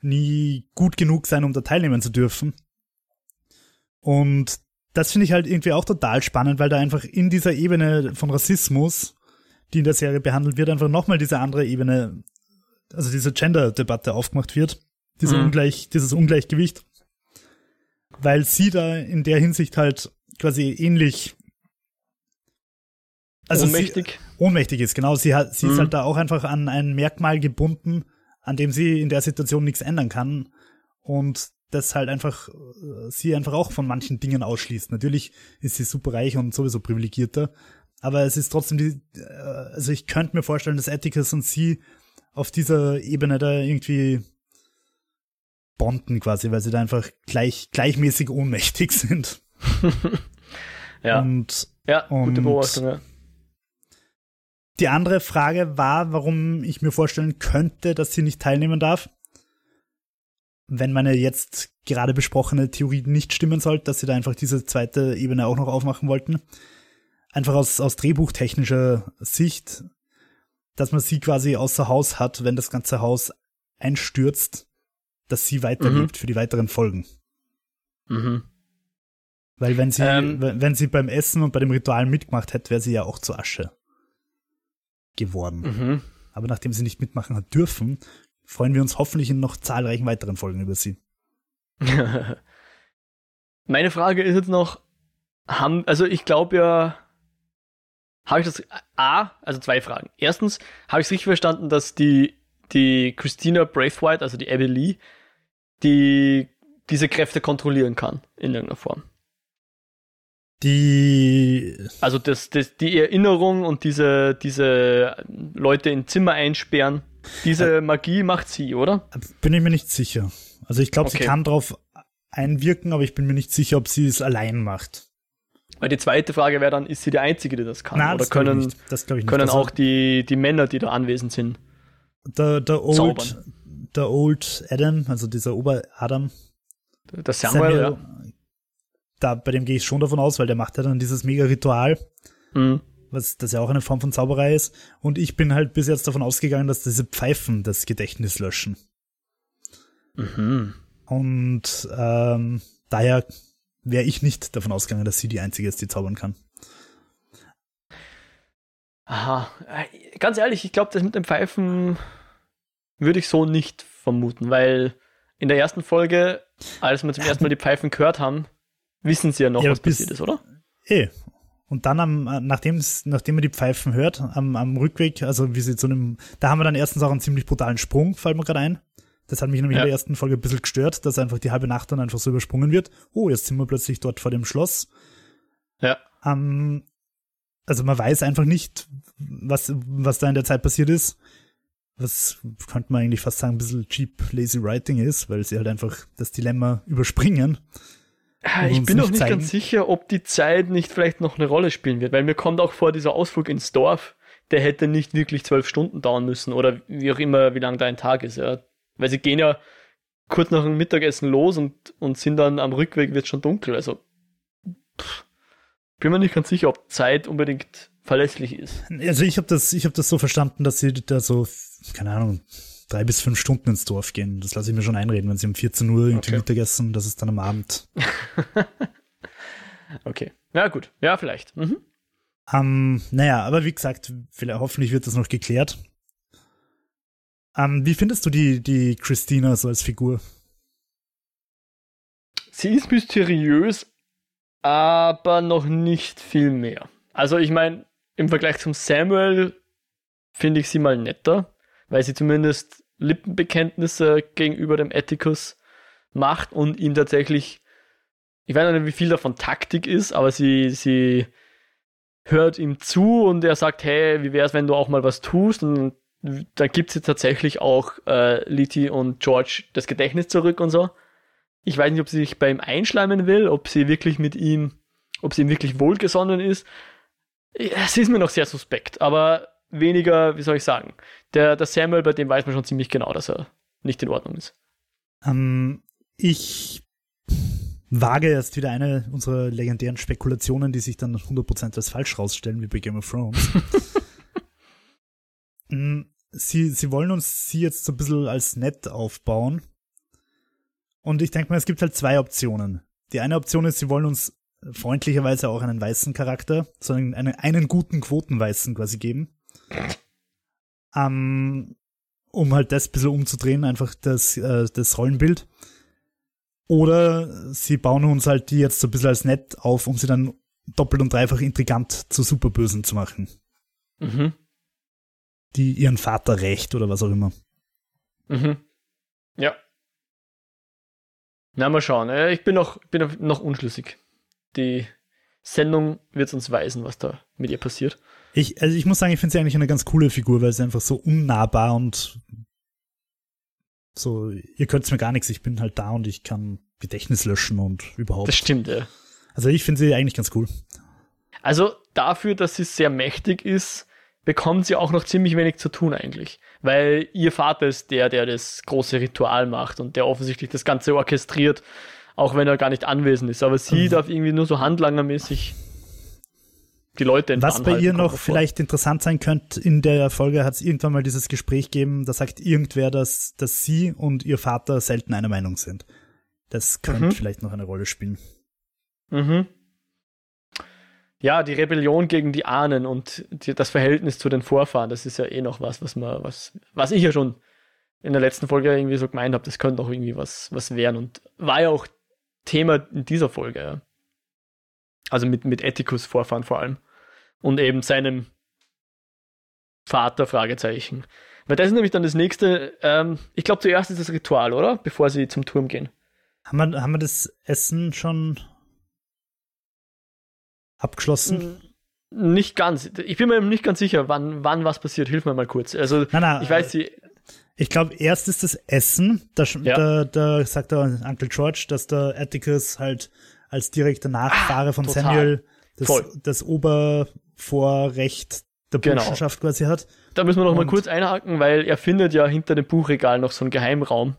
nie gut genug sein, um da teilnehmen zu dürfen. Und das finde ich halt irgendwie auch total spannend, weil da einfach in dieser Ebene von Rassismus, die in der Serie behandelt wird, einfach nochmal diese andere Ebene, also diese Gender-Debatte aufgemacht wird. Diese mhm. Ungleich, dieses Ungleichgewicht. Weil sie da in der Hinsicht halt quasi ähnlich also ohnmächtig. Sie, ohnmächtig ist, genau. Sie hat, sie mhm. ist halt da auch einfach an ein Merkmal gebunden, an dem sie in der Situation nichts ändern kann. Und das halt einfach äh, sie einfach auch von manchen Dingen ausschließt. Natürlich ist sie super reich und sowieso privilegierter, aber es ist trotzdem die, äh, also ich könnte mir vorstellen, dass Atticus und sie auf dieser Ebene da irgendwie bonden quasi, weil sie da einfach gleich, gleichmäßig ohnmächtig sind. ja. Und, ja, gute und Beobachtung, ja. Die andere Frage war, warum ich mir vorstellen könnte, dass sie nicht teilnehmen darf wenn meine jetzt gerade besprochene Theorie nicht stimmen sollte, dass sie da einfach diese zweite Ebene auch noch aufmachen wollten. Einfach aus, aus drehbuchtechnischer Sicht, dass man sie quasi außer Haus hat, wenn das ganze Haus einstürzt, dass sie weiterlebt mhm. für die weiteren Folgen. Mhm. Weil wenn sie, ähm, wenn sie beim Essen und bei dem Ritual mitgemacht hätte, wäre sie ja auch zu Asche geworden. Mhm. Aber nachdem sie nicht mitmachen hat dürfen, freuen wir uns hoffentlich in noch zahlreichen weiteren Folgen über sie. Meine Frage ist jetzt noch, haben, also ich glaube ja, habe ich das, A, also zwei Fragen. Erstens, habe ich es richtig verstanden, dass die, die Christina Braithwaite, also die Abby Lee, die diese Kräfte kontrollieren kann, in irgendeiner Form. Die. Also das, das, die Erinnerung und diese, diese Leute in Zimmer einsperren, diese Magie macht sie, oder? Bin ich mir nicht sicher. Also ich glaube, okay. sie kann drauf einwirken, aber ich bin mir nicht sicher, ob sie es allein macht. Weil die zweite Frage wäre dann, ist sie die Einzige, die das kann? Nein, oder das können, ich das ich nicht. können also, auch die, die Männer, die da anwesend sind, der, der Old, der Old Adam, also dieser Ober-Adam, der Samuel, Samuel ja. da, bei dem gehe ich schon davon aus, weil der macht ja dann dieses Mega-Ritual. Mhm was das ja auch eine Form von Zauberei ist. Und ich bin halt bis jetzt davon ausgegangen, dass diese Pfeifen das Gedächtnis löschen. Mhm. Und ähm, daher wäre ich nicht davon ausgegangen, dass sie die einzige ist, die zaubern kann. Aha, ganz ehrlich, ich glaube, das mit den Pfeifen würde ich so nicht vermuten, weil in der ersten Folge, als wir zum ersten Mal die Pfeifen gehört haben, wissen sie ja noch, ja, was passiert ist, oder? Eh, und dann am, nachdem nachdem man die Pfeifen hört, am, am Rückweg, also wie sie zu einem, da haben wir dann erstens auch einen ziemlich brutalen Sprung, fällt mir gerade ein. Das hat mich nämlich ja. in der ersten Folge ein bisschen gestört, dass einfach die halbe Nacht dann einfach so übersprungen wird. Oh, jetzt sind wir plötzlich dort vor dem Schloss. Ja. Ähm, also man weiß einfach nicht, was, was da in der Zeit passiert ist. Was könnte man eigentlich fast sagen, ein bisschen cheap, lazy writing ist, weil sie halt einfach das Dilemma überspringen. Ich bin noch nicht zeigen. ganz sicher, ob die Zeit nicht vielleicht noch eine Rolle spielen wird, weil mir kommt auch vor, dieser Ausflug ins Dorf, der hätte nicht wirklich zwölf Stunden dauern müssen oder wie auch immer, wie lang da ein Tag ist, ja. Weil sie gehen ja kurz nach dem Mittagessen los und, und sind dann am Rückweg wird schon dunkel, also pff, bin mir nicht ganz sicher, ob Zeit unbedingt verlässlich ist. Also ich habe das, ich habe das so verstanden, dass sie da so, keine Ahnung, drei bis fünf Stunden ins Dorf gehen. Das lasse ich mir schon einreden, wenn sie um 14 Uhr irgendwie okay. Mittagessen, das ist dann am Abend. okay. Ja, gut. Ja, vielleicht. Mhm. Um, naja, aber wie gesagt, vielleicht, hoffentlich wird das noch geklärt. Um, wie findest du die, die Christina so als Figur? Sie ist mysteriös, aber noch nicht viel mehr. Also ich meine, im Vergleich zum Samuel finde ich sie mal netter weil sie zumindest Lippenbekenntnisse gegenüber dem Atticus macht und ihm tatsächlich, ich weiß nicht, wie viel davon Taktik ist, aber sie, sie hört ihm zu und er sagt, hey, wie wäre es, wenn du auch mal was tust? Und dann gibt sie tatsächlich auch äh, Liti und George das Gedächtnis zurück und so. Ich weiß nicht, ob sie sich bei ihm einschleimen will, ob sie wirklich mit ihm, ob sie ihm wirklich wohlgesonnen ist. Es ist mir noch sehr suspekt, aber weniger, wie soll ich sagen, der, der Samuel, bei dem weiß man schon ziemlich genau, dass er nicht in Ordnung ist. Ähm, ich Wage ist wieder eine unserer legendären Spekulationen, die sich dann 100% als falsch rausstellen, wie bei Game of Thrones. Mm, sie, sie wollen uns sie jetzt so ein bisschen als nett aufbauen. Und ich denke mal, es gibt halt zwei Optionen. Die eine Option ist, sie wollen uns freundlicherweise auch einen weißen Charakter, sondern einen, einen guten Quotenweißen quasi geben. Ähm, um halt das ein bisschen umzudrehen, einfach das, äh, das Rollenbild. Oder sie bauen uns halt die jetzt so ein bisschen als nett auf, um sie dann doppelt und dreifach intrigant zu Superbösen zu machen. Mhm. Die ihren Vater rächt oder was auch immer. Mhm. Ja. Na, mal schauen. Äh, ich bin noch, bin noch unschlüssig. Die Sendung wird uns weisen, was da mit ihr passiert. Ich, also ich muss sagen, ich finde sie eigentlich eine ganz coole Figur, weil sie einfach so unnahbar und so, ihr könnt's mir gar nichts, ich bin halt da und ich kann Gedächtnis löschen und überhaupt. Das stimmt, ja. Also ich finde sie eigentlich ganz cool. Also dafür, dass sie sehr mächtig ist, bekommt sie auch noch ziemlich wenig zu tun eigentlich. Weil ihr Vater ist der, der das große Ritual macht und der offensichtlich das Ganze orchestriert, auch wenn er gar nicht anwesend ist. Aber sie mhm. darf irgendwie nur so handlangermäßig die Leute Was bei ihr noch vielleicht interessant sein könnte, in der Folge hat es irgendwann mal dieses Gespräch gegeben, da sagt irgendwer, dass, dass sie und ihr Vater selten einer Meinung sind. Das könnte mhm. vielleicht noch eine Rolle spielen. Mhm. Ja, die Rebellion gegen die Ahnen und die, das Verhältnis zu den Vorfahren, das ist ja eh noch was, was man, was, was ich ja schon in der letzten Folge irgendwie so gemeint habe, das könnte auch irgendwie was, was werden und war ja auch Thema in dieser Folge, ja. Also mit, mit Etikus Vorfahren vor allem. Und eben seinem Vater, Fragezeichen. Weil das ist nämlich dann das nächste, ähm, ich glaube zuerst ist das Ritual, oder? Bevor sie zum Turm gehen. Haben wir, haben wir das Essen schon abgeschlossen? Nicht ganz. Ich bin mir nicht ganz sicher, wann, wann was passiert. Hilf mir mal kurz. Also, nein, nein, ich weiß, sie. Ich glaube, erst ist das Essen. Da, ja. da, da sagt der Uncle George, dass der Atticus halt als direkter Nachfahre ah, von total. Samuel das, das Obervorrecht der genau. Burschenschaft quasi hat. Da müssen wir noch Und mal kurz einhaken, weil er findet ja hinter dem Buchregal noch so einen Geheimraum.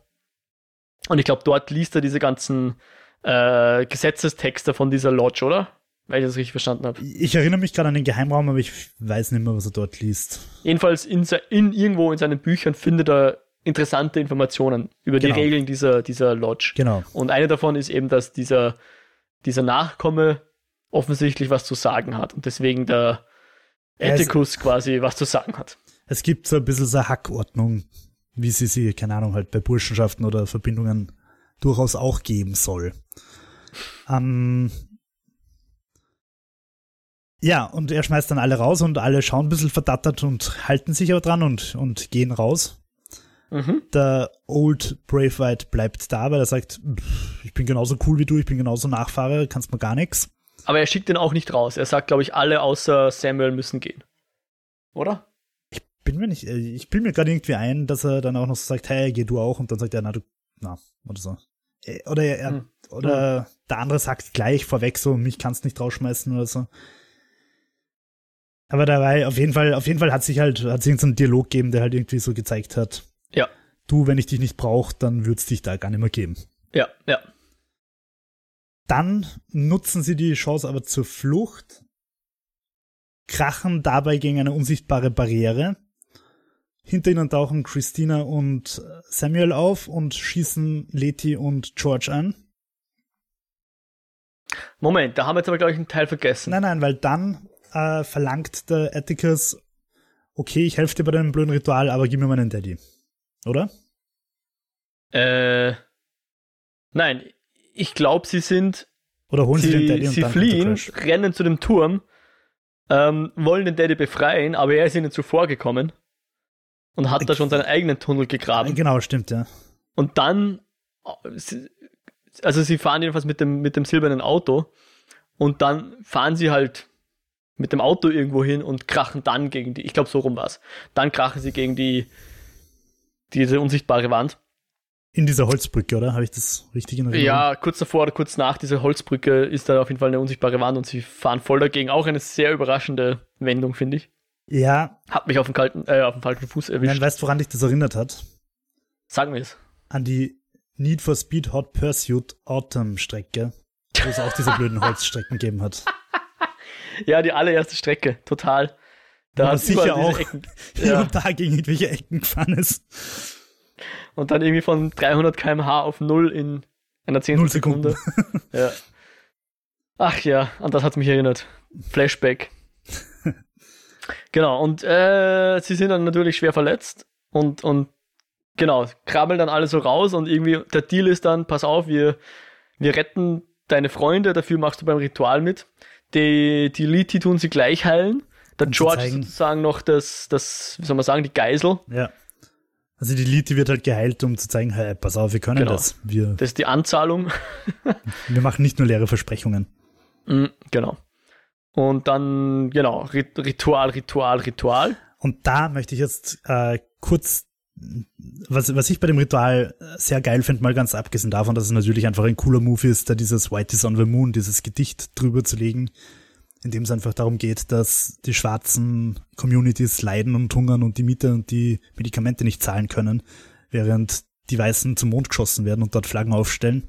Und ich glaube, dort liest er diese ganzen äh, Gesetzestexte von dieser Lodge, oder? Weil ich das richtig verstanden habe. Ich erinnere mich gerade an den Geheimraum, aber ich weiß nicht mehr, was er dort liest. Jedenfalls in, in irgendwo in seinen Büchern findet er interessante Informationen über genau. die Regeln dieser, dieser Lodge. Genau. Und eine davon ist eben, dass dieser dieser Nachkomme offensichtlich was zu sagen hat und deswegen der Ethicus quasi was zu sagen hat. Es gibt so ein bisschen so eine Hackordnung, wie sie sie, keine Ahnung, halt bei Burschenschaften oder Verbindungen durchaus auch geben soll. Ähm, ja, und er schmeißt dann alle raus und alle schauen ein bisschen verdattert und halten sich aber dran und, und gehen raus. Mhm. Der Old Brave White bleibt da, weil er sagt, ich bin genauso cool wie du, ich bin genauso Nachfahre, kannst mir gar nichts. Aber er schickt den auch nicht raus. Er sagt, glaube ich, alle außer Samuel müssen gehen. Oder? Ich bin mir nicht, äh, ich bin mir gerade irgendwie ein, dass er dann auch noch so sagt, hey, geh du auch und dann sagt er, na du, na, oder so. Äh, oder er, hm. oder hm. der andere sagt gleich vorweg so, mich kannst nicht rausschmeißen oder so. Aber dabei, auf jeden Fall, auf jeden Fall hat sich halt, hat sich so ein Dialog gegeben, der halt irgendwie so gezeigt hat, ja. Du, wenn ich dich nicht brauche, dann würde es dich da gar nicht mehr geben. Ja, ja. Dann nutzen sie die Chance aber zur Flucht, krachen dabei gegen eine unsichtbare Barriere. Hinter ihnen tauchen Christina und Samuel auf und schießen Letty und George an. Moment, da haben wir jetzt aber, glaube ich, einen Teil vergessen. Nein, nein, weil dann äh, verlangt der Atticus, okay, ich helfe dir bei deinem blöden Ritual, aber gib mir meinen Daddy oder? Äh, nein, ich glaube, sie sind. Oder holen sie, sie den Daddy und Sie fliehen, rennen zu dem Turm, ähm, wollen den Daddy befreien, aber er ist ihnen zuvor gekommen und hat ich, da schon seinen eigenen Tunnel gegraben. Genau, stimmt, ja. Und dann, also sie fahren jedenfalls mit dem, mit dem silbernen Auto und dann fahren sie halt mit dem Auto irgendwo hin und krachen dann gegen die, ich glaube so rum war's. Dann krachen sie gegen die, diese unsichtbare Wand. In dieser Holzbrücke, oder? Habe ich das richtig in Erinnerung? Ja, kurz davor oder kurz nach dieser Holzbrücke ist da auf jeden Fall eine unsichtbare Wand und sie fahren voll dagegen. Auch eine sehr überraschende Wendung, finde ich. Ja. Hat mich auf den, kalten, äh, auf den falschen Fuß erwischt. Nein, weißt du, woran dich das erinnert hat? Sag mir es. An die Need for Speed Hot Pursuit Autumn Strecke Wo es auch diese blöden Holzstrecken gegeben hat. Ja, die allererste Strecke, total. Da hat sicher auch Ecken, ja. und da gegen irgendwelche Ecken gefahren ist. Und dann irgendwie von 300 km/h auf 0 in einer Zehntel Sekunde. ja. Ach ja, an das hat mich erinnert. Flashback. genau, und äh, sie sind dann natürlich schwer verletzt und, und genau, krabbeln dann alle so raus und irgendwie der Deal ist dann, pass auf, wir, wir retten deine Freunde, dafür machst du beim Ritual mit. Die, die Liti tun sie gleich heilen. Der George sozusagen noch das, das, wie soll man sagen, die Geisel. Ja. Also die Liti wird halt geheilt, um zu zeigen, hey, pass auf, wir können genau. das. Wir, das ist die Anzahlung. wir machen nicht nur leere Versprechungen. Mm, genau. Und dann, genau, Ritual, Ritual, Ritual. Und da möchte ich jetzt äh, kurz, was, was ich bei dem Ritual sehr geil finde, mal ganz abgesehen davon, dass es natürlich einfach ein cooler Move ist, da dieses White is on the Moon, dieses Gedicht drüber zu legen, in dem es einfach darum geht, dass die schwarzen Communities leiden und hungern und die Miete und die Medikamente nicht zahlen können, während die Weißen zum Mond geschossen werden und dort Flaggen aufstellen.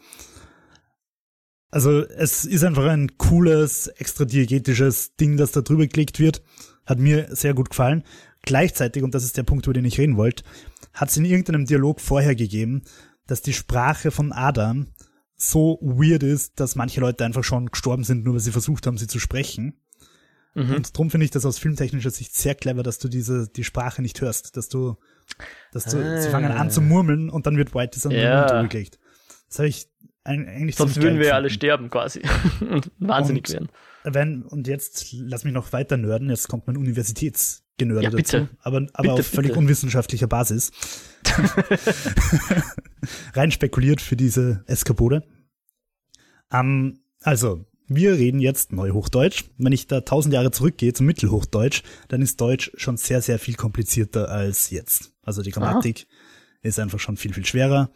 Also es ist einfach ein cooles, extra diegetisches Ding, das da drüber gelegt wird. Hat mir sehr gut gefallen. Gleichzeitig, und das ist der Punkt, über den ich reden wollte, hat es in irgendeinem Dialog vorher gegeben, dass die Sprache von Adam so weird ist, dass manche Leute einfach schon gestorben sind, nur weil sie versucht haben, sie zu sprechen. Mhm. Und darum finde ich das aus filmtechnischer Sicht sehr clever, dass du diese, die Sprache nicht hörst, dass du, dass du, ah. sie fangen an zu murmeln und dann wird White Design ja. drüber gelegt. Das habe ich eigentlich Sonst würden wir ja alle sterben quasi und wahnsinnig und werden. Wenn, und jetzt lass mich noch weiter nörden, jetzt kommt mein Universitätsgenörde ja, dazu, aber, aber bitte, auf völlig bitte. unwissenschaftlicher Basis. Rein spekuliert für diese Eskapode. Um, also, wir reden jetzt Neuhochdeutsch. Wenn ich da tausend Jahre zurückgehe zum Mittelhochdeutsch, dann ist Deutsch schon sehr, sehr viel komplizierter als jetzt. Also die Grammatik Aha. ist einfach schon viel, viel schwerer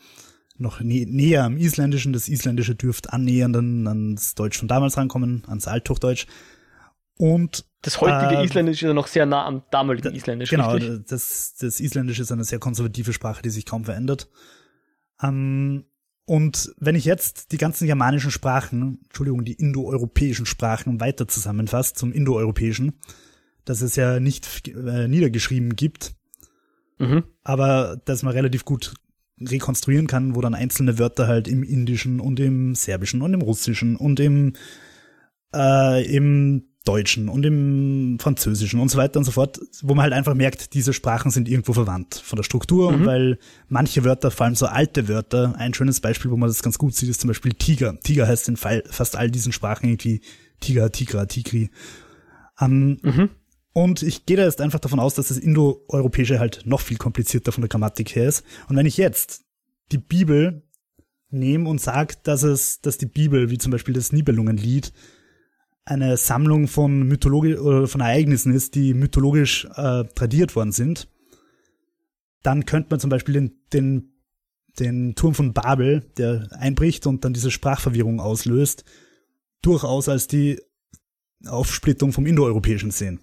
noch nä näher am Isländischen. Das Isländische dürfte annähernd ans Deutsch von damals rankommen, ans Althochdeutsch. Und das heutige äh, Isländische ist ja noch sehr nah am damaligen Isländischen. Genau, das, das Isländische ist eine sehr konservative Sprache, die sich kaum verändert. Ähm, und wenn ich jetzt die ganzen germanischen Sprachen, Entschuldigung, die indoeuropäischen Sprachen weiter zusammenfasst zum indoeuropäischen, das es ja nicht äh, niedergeschrieben gibt, mhm. aber das man relativ gut rekonstruieren kann, wo dann einzelne Wörter halt im Indischen und im Serbischen und im Russischen und im, äh, im Deutschen und im Französischen und so weiter und so fort, wo man halt einfach merkt, diese Sprachen sind irgendwo verwandt von der Struktur mhm. weil manche Wörter, vor allem so alte Wörter, ein schönes Beispiel, wo man das ganz gut sieht, ist zum Beispiel Tiger. Tiger heißt in fast all diesen Sprachen irgendwie Tiger, Tigra, Tigri. Ähm, mhm. Und ich gehe da jetzt einfach davon aus, dass das Indoeuropäische halt noch viel komplizierter von der Grammatik her ist. Und wenn ich jetzt die Bibel nehme und sage, dass es, dass die Bibel, wie zum Beispiel das Nibelungenlied, eine Sammlung von Mythologi oder von Ereignissen ist, die mythologisch äh, tradiert worden sind, dann könnte man zum Beispiel den, den, den Turm von Babel, der einbricht und dann diese Sprachverwirrung auslöst, durchaus als die Aufsplittung vom Indoeuropäischen sehen.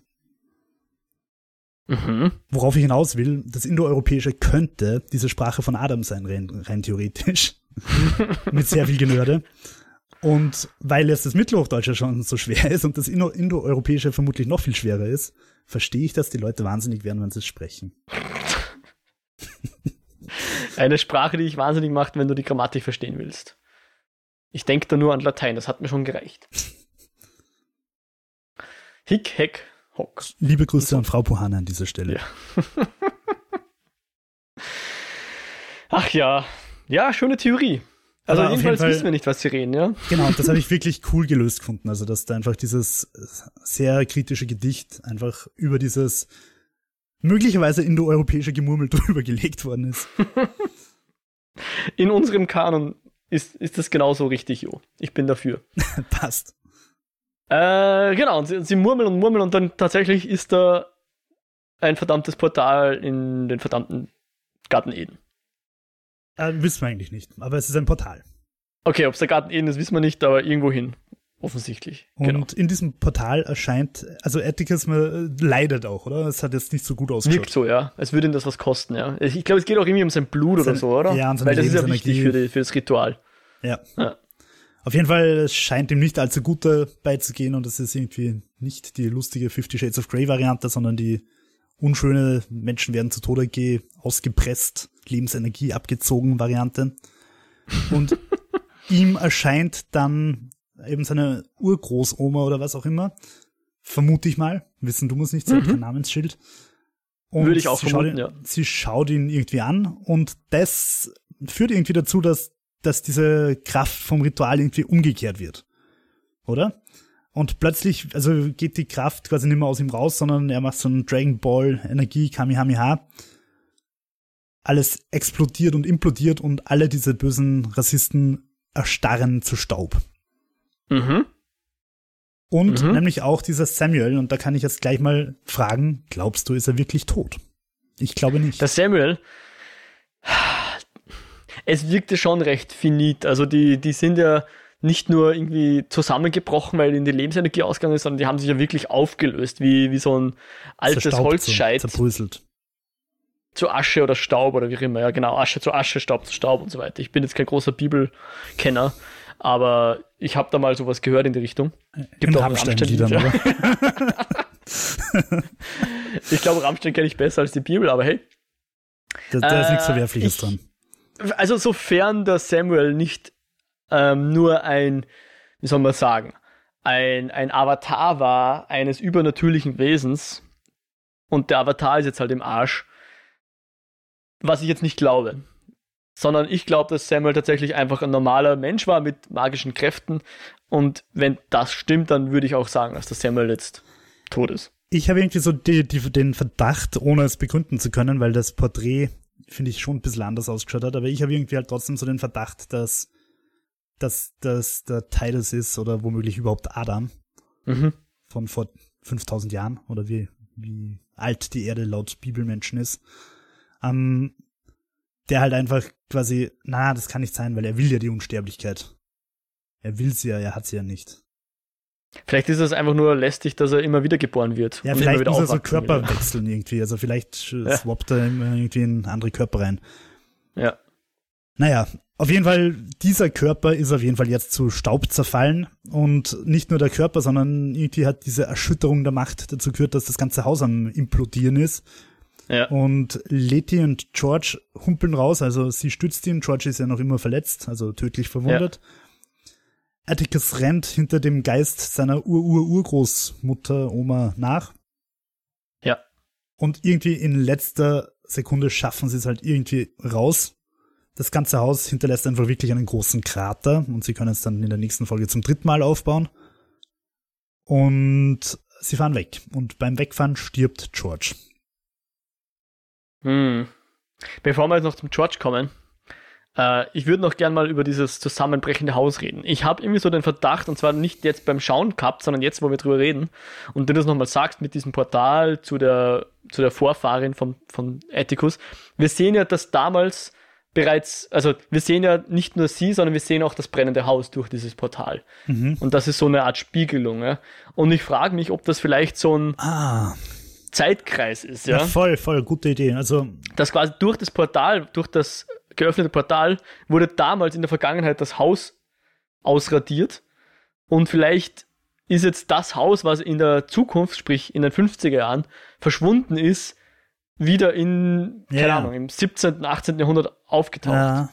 Mhm. Worauf ich hinaus will, das Indoeuropäische könnte diese Sprache von Adam sein, rein, rein theoretisch. Mit sehr viel Genörde. Und weil jetzt das Mittelhochdeutsche schon so schwer ist und das Indo Indoeuropäische vermutlich noch viel schwerer ist, verstehe ich, dass die Leute wahnsinnig werden, wenn sie es sprechen. Eine Sprache, die dich wahnsinnig macht, wenn du die Grammatik verstehen willst. Ich denke da nur an Latein, das hat mir schon gereicht. Hick, Heck, Hock. Liebe Grüße an Frau Pohana an dieser Stelle. Ja. Ach ja, ja, schöne Theorie. Also Aber jedenfalls wissen wir nicht, was sie reden, ja? Genau, das habe ich wirklich cool gelöst gefunden. Also, dass da einfach dieses sehr kritische Gedicht einfach über dieses möglicherweise indoeuropäische Gemurmel drüber gelegt worden ist. In unserem Kanon ist, ist das genauso richtig, Jo. Ich bin dafür. Passt. Äh, genau, und sie, sie murmeln und murmeln und dann tatsächlich ist da ein verdammtes Portal in den verdammten Garten Eden. Äh, wissen wir eigentlich nicht, aber es ist ein Portal. Okay, ob es der Garten Eden ist, wissen wir nicht, aber irgendwo hin. Offensichtlich. Und genau. in diesem Portal erscheint, also Atticus äh, leidet auch, oder? Es hat jetzt nicht so gut ausgeschaut. Wirkt so, ja. Es würde ihm das was kosten, ja. Ich glaube, es geht auch irgendwie um sein Blut sein, oder so, oder? Ja, und Weil das ist ja wichtig für, die, für das Ritual. Ja. ja. Auf jeden Fall es scheint ihm nicht allzu gut dabei zu gehen und es ist irgendwie nicht die lustige Fifty Shades of Grey Variante, sondern die unschöne Menschen werden zu Tode ge ausgepresst, Lebensenergie abgezogen Variante. Und ihm erscheint dann eben seine Urgroßoma oder was auch immer, vermute ich mal, wissen du musst nicht, sie mhm. hat kein Namensschild. Und Würde ich auch sie vermuten, schaut, ja. Sie schaut ihn irgendwie an und das führt irgendwie dazu, dass, dass diese Kraft vom Ritual irgendwie umgekehrt wird. Oder? Und plötzlich, also geht die Kraft quasi nicht mehr aus ihm raus, sondern er macht so einen Dragon Ball Energie Kamehameha. Alles explodiert und implodiert und alle diese bösen Rassisten erstarren zu Staub. Mhm. Und mhm. nämlich auch dieser Samuel, und da kann ich jetzt gleich mal fragen, glaubst du, ist er wirklich tot? Ich glaube nicht. Der Samuel, es wirkte schon recht finit. Also die, die sind ja nicht nur irgendwie zusammengebrochen, weil ihnen die Lebensenergie ausgegangen ist, sondern die haben sich ja wirklich aufgelöst, wie, wie so ein altes Zerstaubt Holzscheit. Zerbröselt. Zu Asche oder Staub oder wie auch immer. Ja, genau, Asche zu Asche, Staub zu Staub und so weiter. Ich bin jetzt kein großer Bibelkenner, aber ich habe da mal sowas gehört in die Richtung. Gibt in auch Rammstein-Liedern, ja. ich glaube, Rammstein kenne ich besser als die Bibel, aber hey. Da, da ist nichts äh, Verwerfliches ich, dran. Also sofern der Samuel nicht ähm, nur ein, wie soll man sagen, ein, ein Avatar war eines übernatürlichen Wesens und der Avatar ist jetzt halt im Arsch, was ich jetzt nicht glaube sondern ich glaube, dass Samuel tatsächlich einfach ein normaler Mensch war mit magischen Kräften. Und wenn das stimmt, dann würde ich auch sagen, dass der Samuel jetzt tot ist. Ich habe irgendwie so die, die, den Verdacht, ohne es begründen zu können, weil das Porträt, finde ich, schon ein bisschen anders ausgeschaut hat, aber ich habe irgendwie halt trotzdem so den Verdacht, dass, dass, dass der Titus ist oder womöglich überhaupt Adam mhm. von vor 5000 Jahren oder wie, wie alt die Erde laut Bibelmenschen ist. Ähm, der halt einfach quasi, na, das kann nicht sein, weil er will ja die Unsterblichkeit. Er will sie ja, er hat sie ja nicht. Vielleicht ist es einfach nur lästig, dass er immer wieder geboren wird. Ja, vielleicht muss er so Körper wieder. wechseln irgendwie. Also vielleicht ja. swappt er irgendwie in andere Körper rein. Ja. Naja, auf jeden Fall, dieser Körper ist auf jeden Fall jetzt zu Staub zerfallen. Und nicht nur der Körper, sondern irgendwie hat diese Erschütterung der Macht dazu geführt, dass das ganze Haus am implodieren ist. Ja. Und Letty und George humpeln raus, also sie stützt ihn, George ist ja noch immer verletzt, also tödlich verwundet. Ja. Atticus rennt hinter dem Geist seiner Ur-Ur-Urgroßmutter, Oma nach. Ja. Und irgendwie in letzter Sekunde schaffen sie es halt irgendwie raus. Das ganze Haus hinterlässt einfach wirklich einen großen Krater und sie können es dann in der nächsten Folge zum dritten Mal aufbauen. Und sie fahren weg. Und beim Wegfahren stirbt George. Hm. Bevor wir jetzt noch zum George kommen, äh, ich würde noch gern mal über dieses zusammenbrechende Haus reden. Ich habe irgendwie so den Verdacht, und zwar nicht jetzt beim Schauen gehabt, sondern jetzt, wo wir drüber reden, und du das nochmal sagst mit diesem Portal zu der, zu der Vorfahrin von, von Atticus. Wir sehen ja, dass damals bereits, also wir sehen ja nicht nur sie, sondern wir sehen auch das brennende Haus durch dieses Portal. Mhm. Und das ist so eine Art Spiegelung. Ja? Und ich frage mich, ob das vielleicht so ein, ah. Zeitkreis ist, ja? ja. Voll, voll, gute Idee. Also das quasi durch das Portal, durch das geöffnete Portal wurde damals in der Vergangenheit das Haus ausradiert und vielleicht ist jetzt das Haus, was in der Zukunft, sprich in den 50er Jahren, verschwunden ist, wieder in, keine ja. Ahnung, im 17., 18. Jahrhundert aufgetaucht. Ja.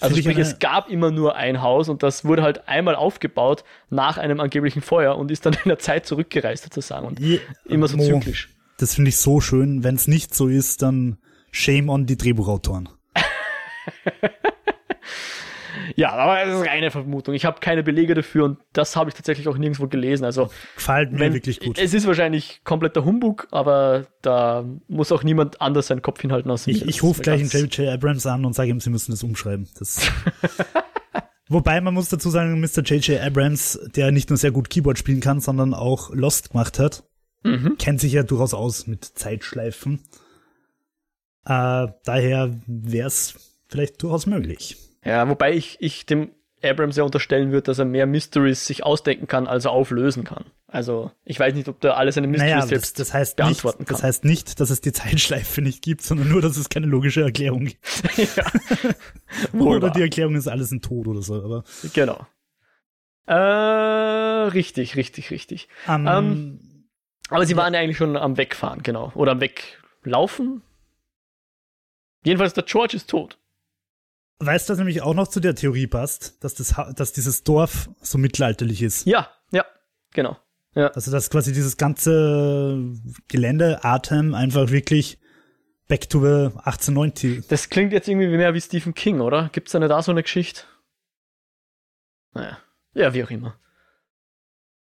Also sprich, es gab immer nur ein Haus und das wurde halt einmal aufgebaut nach einem angeblichen Feuer und ist dann in der Zeit zurückgereist sozusagen und ja, immer so zyklisch. Das finde ich so schön. Wenn es nicht so ist, dann shame on die Drehbuchautoren. Ja, aber es ist reine Vermutung. Ich habe keine Belege dafür und das habe ich tatsächlich auch nirgendwo gelesen. Also gefällt mir wenn, wirklich gut. Es ist wahrscheinlich kompletter Humbug, aber da muss auch niemand anders seinen Kopf hinhalten aus Ich, ich rufe gleich einen J.J. Abrams an und sage ihm, sie müssen das umschreiben. Das Wobei man muss dazu sagen, Mr. J.J. Abrams, der nicht nur sehr gut Keyboard spielen kann, sondern auch Lost gemacht hat, Mhm. Kennt sich ja durchaus aus mit Zeitschleifen. Äh, daher wäre es vielleicht durchaus möglich. Ja, wobei ich, ich dem Abrams ja unterstellen würde, dass er mehr Mysteries sich ausdenken kann, als er auflösen kann. Also ich weiß nicht, ob der alle seine Mysteries naja, selbst das, das heißt beantworten nicht, kann. Das heißt nicht, dass es die Zeitschleife nicht gibt, sondern nur, dass es keine logische Erklärung gibt. ja. oder die Erklärung ist alles ein Tod oder so. Aber genau. Äh, richtig, richtig, richtig. Um, ähm, aber sie waren ja eigentlich schon am Wegfahren, genau. Oder am Weglaufen. Jedenfalls, der George ist tot. Weißt du, was nämlich auch noch zu der Theorie passt, dass, das, dass dieses Dorf so mittelalterlich ist? Ja, ja, genau. Ja. Also, dass quasi dieses ganze Gelände, Atem, einfach wirklich back to the 1890. Das klingt jetzt irgendwie mehr wie Stephen King, oder? Gibt's da nicht da so eine Geschichte? Naja, ja, wie auch immer.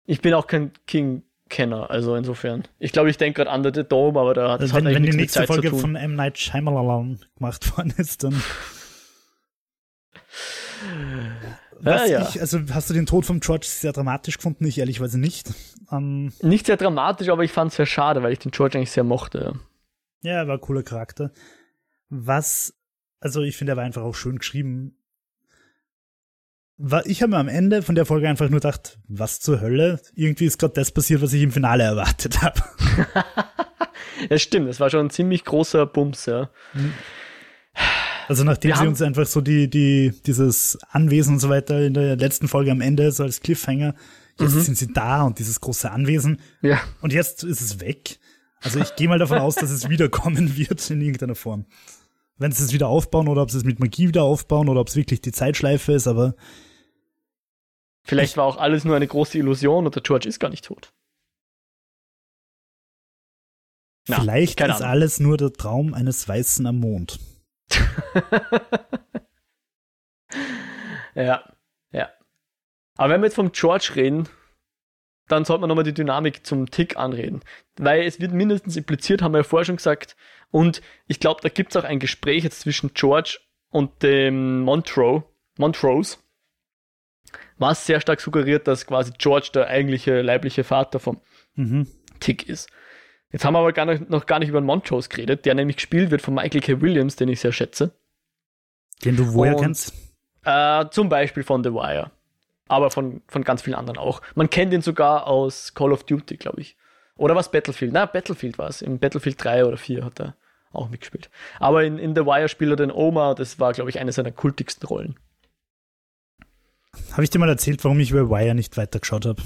Ich bin auch kein King-Kenner, also insofern. Ich glaube, ich denke gerade Under the Dome, aber da hat also wenn, hat wenn die nächste Folge von M. Night Shyamalan gemacht worden ist, dann Was ja, ja. Ich, also hast du den Tod von George sehr dramatisch gefunden? Ich ehrlichweise nicht. Um, nicht sehr dramatisch, aber ich fand es sehr schade, weil ich den George eigentlich sehr mochte. Ja, er war ein cooler Charakter. Was, also ich finde, er war einfach auch schön geschrieben. Ich habe mir am Ende von der Folge einfach nur gedacht, was zur Hölle? Irgendwie ist gerade das passiert, was ich im Finale erwartet habe. ja, stimmt, das war schon ein ziemlich großer Bums, ja. Mhm. Also nachdem sie uns einfach so die, die, dieses Anwesen und so weiter in der letzten Folge am Ende so als Cliffhanger, jetzt mhm. sind sie da und dieses große Anwesen. Ja. Und jetzt ist es weg. Also ich gehe mal davon aus, dass es wiederkommen wird in irgendeiner Form. Wenn sie es wieder aufbauen oder ob sie es mit Magie wieder aufbauen oder ob es wirklich die Zeitschleife ist, aber. Vielleicht war auch alles nur eine große Illusion und der George ist gar nicht tot. Vielleicht ist alles nur der Traum eines Weißen am Mond. ja, ja. Aber wenn wir jetzt vom George reden, dann sollte man nochmal die Dynamik zum Tick anreden. Weil es wird mindestens impliziert, haben wir ja vorher schon gesagt. Und ich glaube, da gibt es auch ein Gespräch jetzt zwischen George und dem Montrose, Montrose, was sehr stark suggeriert, dass quasi George der eigentliche leibliche Vater vom mhm. Tick ist. Jetzt haben wir aber gar nicht, noch gar nicht über den Montrose geredet, der nämlich gespielt wird von Michael K. Williams, den ich sehr schätze. Den du woher Und, kennst? Äh, zum Beispiel von The Wire. Aber von, von ganz vielen anderen auch. Man kennt ihn sogar aus Call of Duty, glaube ich. Oder was Battlefield? Na, Battlefield war es. Im Battlefield 3 oder 4 hat er auch mitgespielt. Aber in, in The Wire spielt er den Oma, das war, glaube ich, eine seiner kultigsten Rollen. Habe ich dir mal erzählt, warum ich über Wire nicht weitergeschaut habe?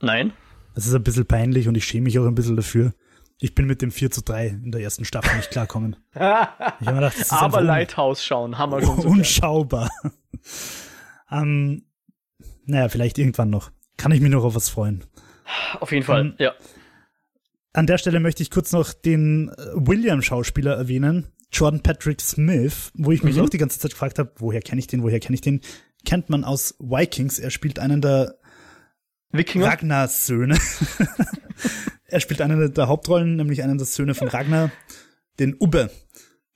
Nein. Das ist ein bisschen peinlich und ich schäme mich auch ein bisschen dafür. Ich bin mit dem 4 zu 3 in der ersten Staffel nicht klarkommen. gedacht, Aber Lighthouse schauen, schon so Unschaubar. ähm, naja, vielleicht irgendwann noch. Kann ich mich noch auf was freuen. Auf jeden Fall, ähm, ja. An der Stelle möchte ich kurz noch den äh, William-Schauspieler erwähnen, Jordan Patrick Smith, wo ich mich mhm. auch die ganze Zeit gefragt habe, woher kenne ich den, woher kenne ich den? Kennt man aus Vikings. Er spielt einen der Wikinger? Ragnars Söhne. Er spielt eine der Hauptrollen, nämlich einen der Söhne von Ragnar, den Ubbe,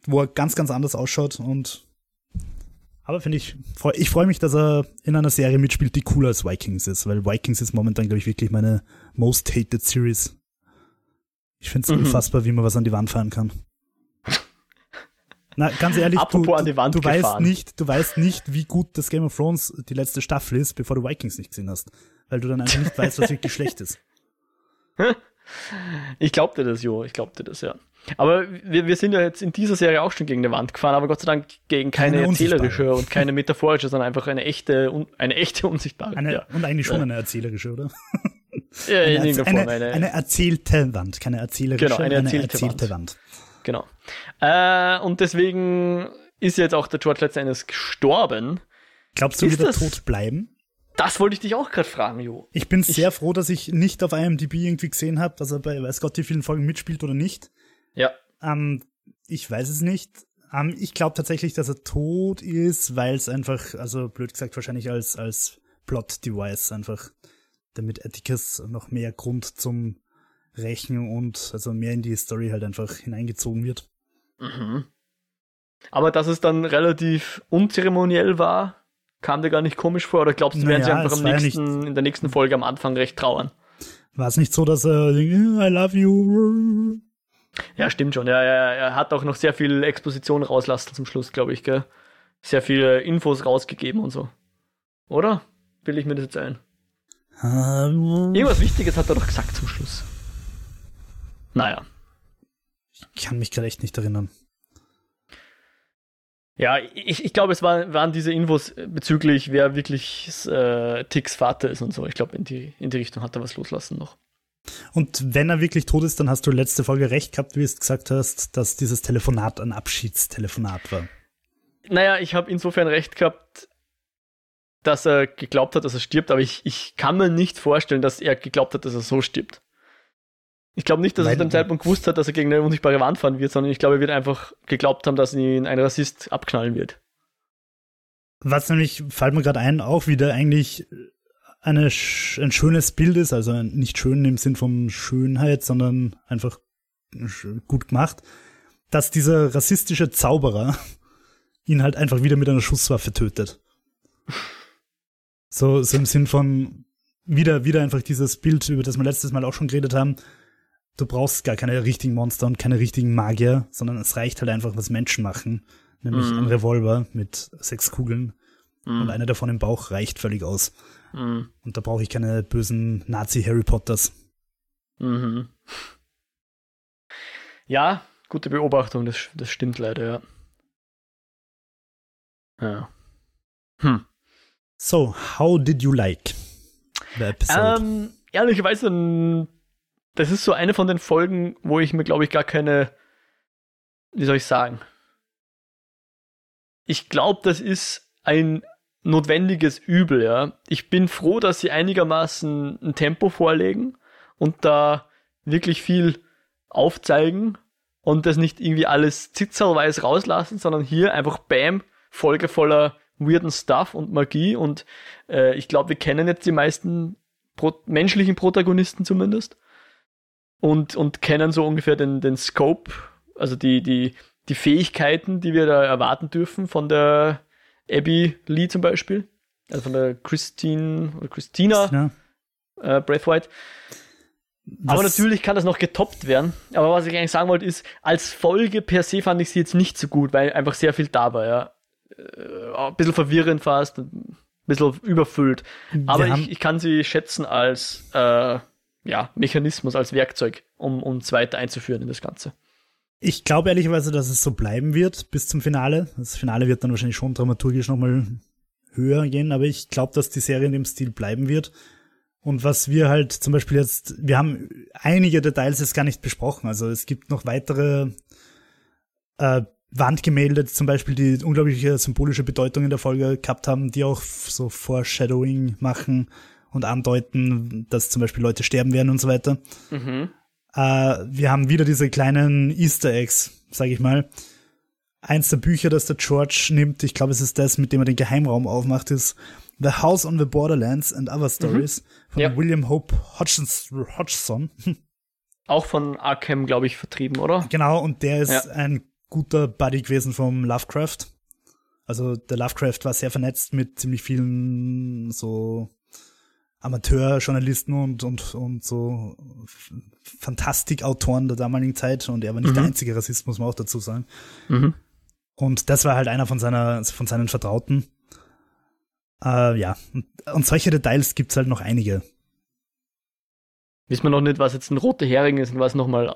wo er ganz, ganz anders ausschaut und aber finde ich, ich freue mich, dass er in einer Serie mitspielt, die cooler als Vikings ist, weil Vikings ist momentan, glaube ich, wirklich meine most hated Series. Ich finde es mhm. unfassbar, wie man was an die Wand fahren kann. Na, ganz ehrlich, du, du, du weißt nicht, du weißt nicht, wie gut das Game of Thrones die letzte Staffel ist, bevor du Vikings nicht gesehen hast. Weil du dann einfach nicht weißt, was wirklich schlecht ist. Ich glaubte das, Jo, ich glaubte das, ja. Aber wir, wir sind ja jetzt in dieser Serie auch schon gegen eine Wand gefahren, aber Gott sei Dank gegen keine, keine erzählerische und keine metaphorische, sondern einfach eine echte, eine echte unsichtbare. Eine, ja. Und eigentlich schon ja. eine erzählerische, oder? Ja, eine, in Form, eine, eine, erzählte Wand, keine erzählerische, genau, eine erzählte, eine erzählte Wand. Wand. Genau. Äh, und deswegen ist jetzt auch der George letztendlich gestorben. Glaubst du, ist wird er tot bleiben? Das wollte ich dich auch gerade fragen, Jo. Ich bin ich, sehr froh, dass ich nicht auf IMDb irgendwie gesehen habe, dass er bei weiß Gott wie vielen Folgen mitspielt oder nicht. Ja. Ähm, ich weiß es nicht. Ähm, ich glaube tatsächlich, dass er tot ist, weil es einfach, also blöd gesagt, wahrscheinlich als, als Plot-Device einfach, damit Atticus noch mehr Grund zum Rächen und also mehr in die Story halt einfach hineingezogen wird. Mhm. Aber dass es dann relativ unzeremoniell war, Kam dir gar nicht komisch vor oder glaubst du, naja, werden sie einfach am nächsten, ja in der nächsten Folge am Anfang recht trauern? War es nicht so, dass er I love you? Ja, stimmt schon. Ja, er, er hat auch noch sehr viel Exposition rauslassen zum Schluss, glaube ich, gell? Sehr viele Infos rausgegeben und so. Oder? Will ich mir das jetzt ein? Um, Irgendwas Wichtiges hat er doch gesagt zum Schluss. Naja. Ich kann mich gerade echt nicht erinnern. Ja, ich, ich glaube, es war, waren diese Infos bezüglich, wer wirklich äh, Ticks Vater ist und so. Ich glaube, in die, in die Richtung hat er was loslassen noch. Und wenn er wirklich tot ist, dann hast du letzte Folge recht gehabt, wie du gesagt hast, dass dieses Telefonat ein Abschiedstelefonat war. Naja, ich habe insofern recht gehabt, dass er geglaubt hat, dass er stirbt, aber ich, ich kann mir nicht vorstellen, dass er geglaubt hat, dass er so stirbt. Ich glaube nicht, dass Nein. er zu dem Zeitpunkt gewusst hat, dass er gegen eine unsichtbare Wand fahren wird, sondern ich glaube, er wird einfach geglaubt haben, dass ihn ein Rassist abknallen wird. Was nämlich, fällt mir gerade ein, auch wieder eigentlich eine, ein schönes Bild ist, also nicht schön im Sinn von Schönheit, sondern einfach gut gemacht, dass dieser rassistische Zauberer ihn halt einfach wieder mit einer Schusswaffe tötet. So, so im Sinn von wieder, wieder einfach dieses Bild, über das wir letztes Mal auch schon geredet haben. Du brauchst gar keine richtigen Monster und keine richtigen Magier, sondern es reicht halt einfach, was Menschen machen. Nämlich mm. ein Revolver mit sechs Kugeln mm. und eine davon im Bauch reicht völlig aus. Mm. Und da brauche ich keine bösen Nazi-Harry Potters. Mhm. Ja, gute Beobachtung, das, das stimmt leider, ja. Ja. Hm. So, how did you like the episode? Ähm, ehrlicherweise, das ist so eine von den Folgen, wo ich mir, glaube ich, gar keine, wie soll ich sagen? Ich glaube, das ist ein notwendiges Übel, ja. Ich bin froh, dass sie einigermaßen ein Tempo vorlegen und da wirklich viel aufzeigen und das nicht irgendwie alles zitzerweise rauslassen, sondern hier einfach Bam, Folge voller weirden Stuff und Magie und äh, ich glaube, wir kennen jetzt die meisten Pro menschlichen Protagonisten zumindest und, und kennen so ungefähr den, den Scope, also die, die, die Fähigkeiten, die wir da erwarten dürfen von der Abby Lee zum Beispiel, also von der Christine oder Christina ja. äh, Braithwaite. Was? Aber natürlich kann das noch getoppt werden. Aber was ich eigentlich sagen wollte, ist, als Folge per se fand ich sie jetzt nicht so gut, weil einfach sehr viel da war, ja äh, ein bisschen verwirrend fast, ein bisschen überfüllt. Aber ich, ich, kann sie schätzen als äh, ja, Mechanismus, als Werkzeug, um uns weiter einzuführen in das Ganze. Ich glaube ehrlicherweise, dass es so bleiben wird bis zum Finale. Das Finale wird dann wahrscheinlich schon dramaturgisch nochmal höher gehen, aber ich glaube, dass die Serie in dem Stil bleiben wird. Und was wir halt zum Beispiel jetzt, wir haben einige Details jetzt gar nicht besprochen. Also es gibt noch weitere äh, Wandgemälde zum Beispiel, die unglaubliche symbolische Bedeutung in der Folge gehabt haben, die auch so Foreshadowing machen und andeuten, dass zum Beispiel Leute sterben werden und so weiter. Mhm. Äh, wir haben wieder diese kleinen Easter Eggs, sage ich mal. Eins der Bücher, das der George nimmt, ich glaube, es ist das, mit dem er den Geheimraum aufmacht, ist The House on the Borderlands and Other Stories mhm. von ja. William Hope Hodgson. Auch von Arkham, glaube ich, vertrieben, oder? Genau, und der ist ja. ein guter Buddy gewesen vom Lovecraft. Also der Lovecraft war sehr vernetzt mit ziemlich vielen so Amateurjournalisten und, und, und so Fantastikautoren der damaligen Zeit und er war nicht mhm. der einzige Rassist, muss man auch dazu sagen. Mhm. Und das war halt einer von seiner, von seinen Vertrauten. Äh, ja, und, und solche Details gibt's halt noch einige. Wissen wir noch nicht, was jetzt ein roter Hering ist und was nochmal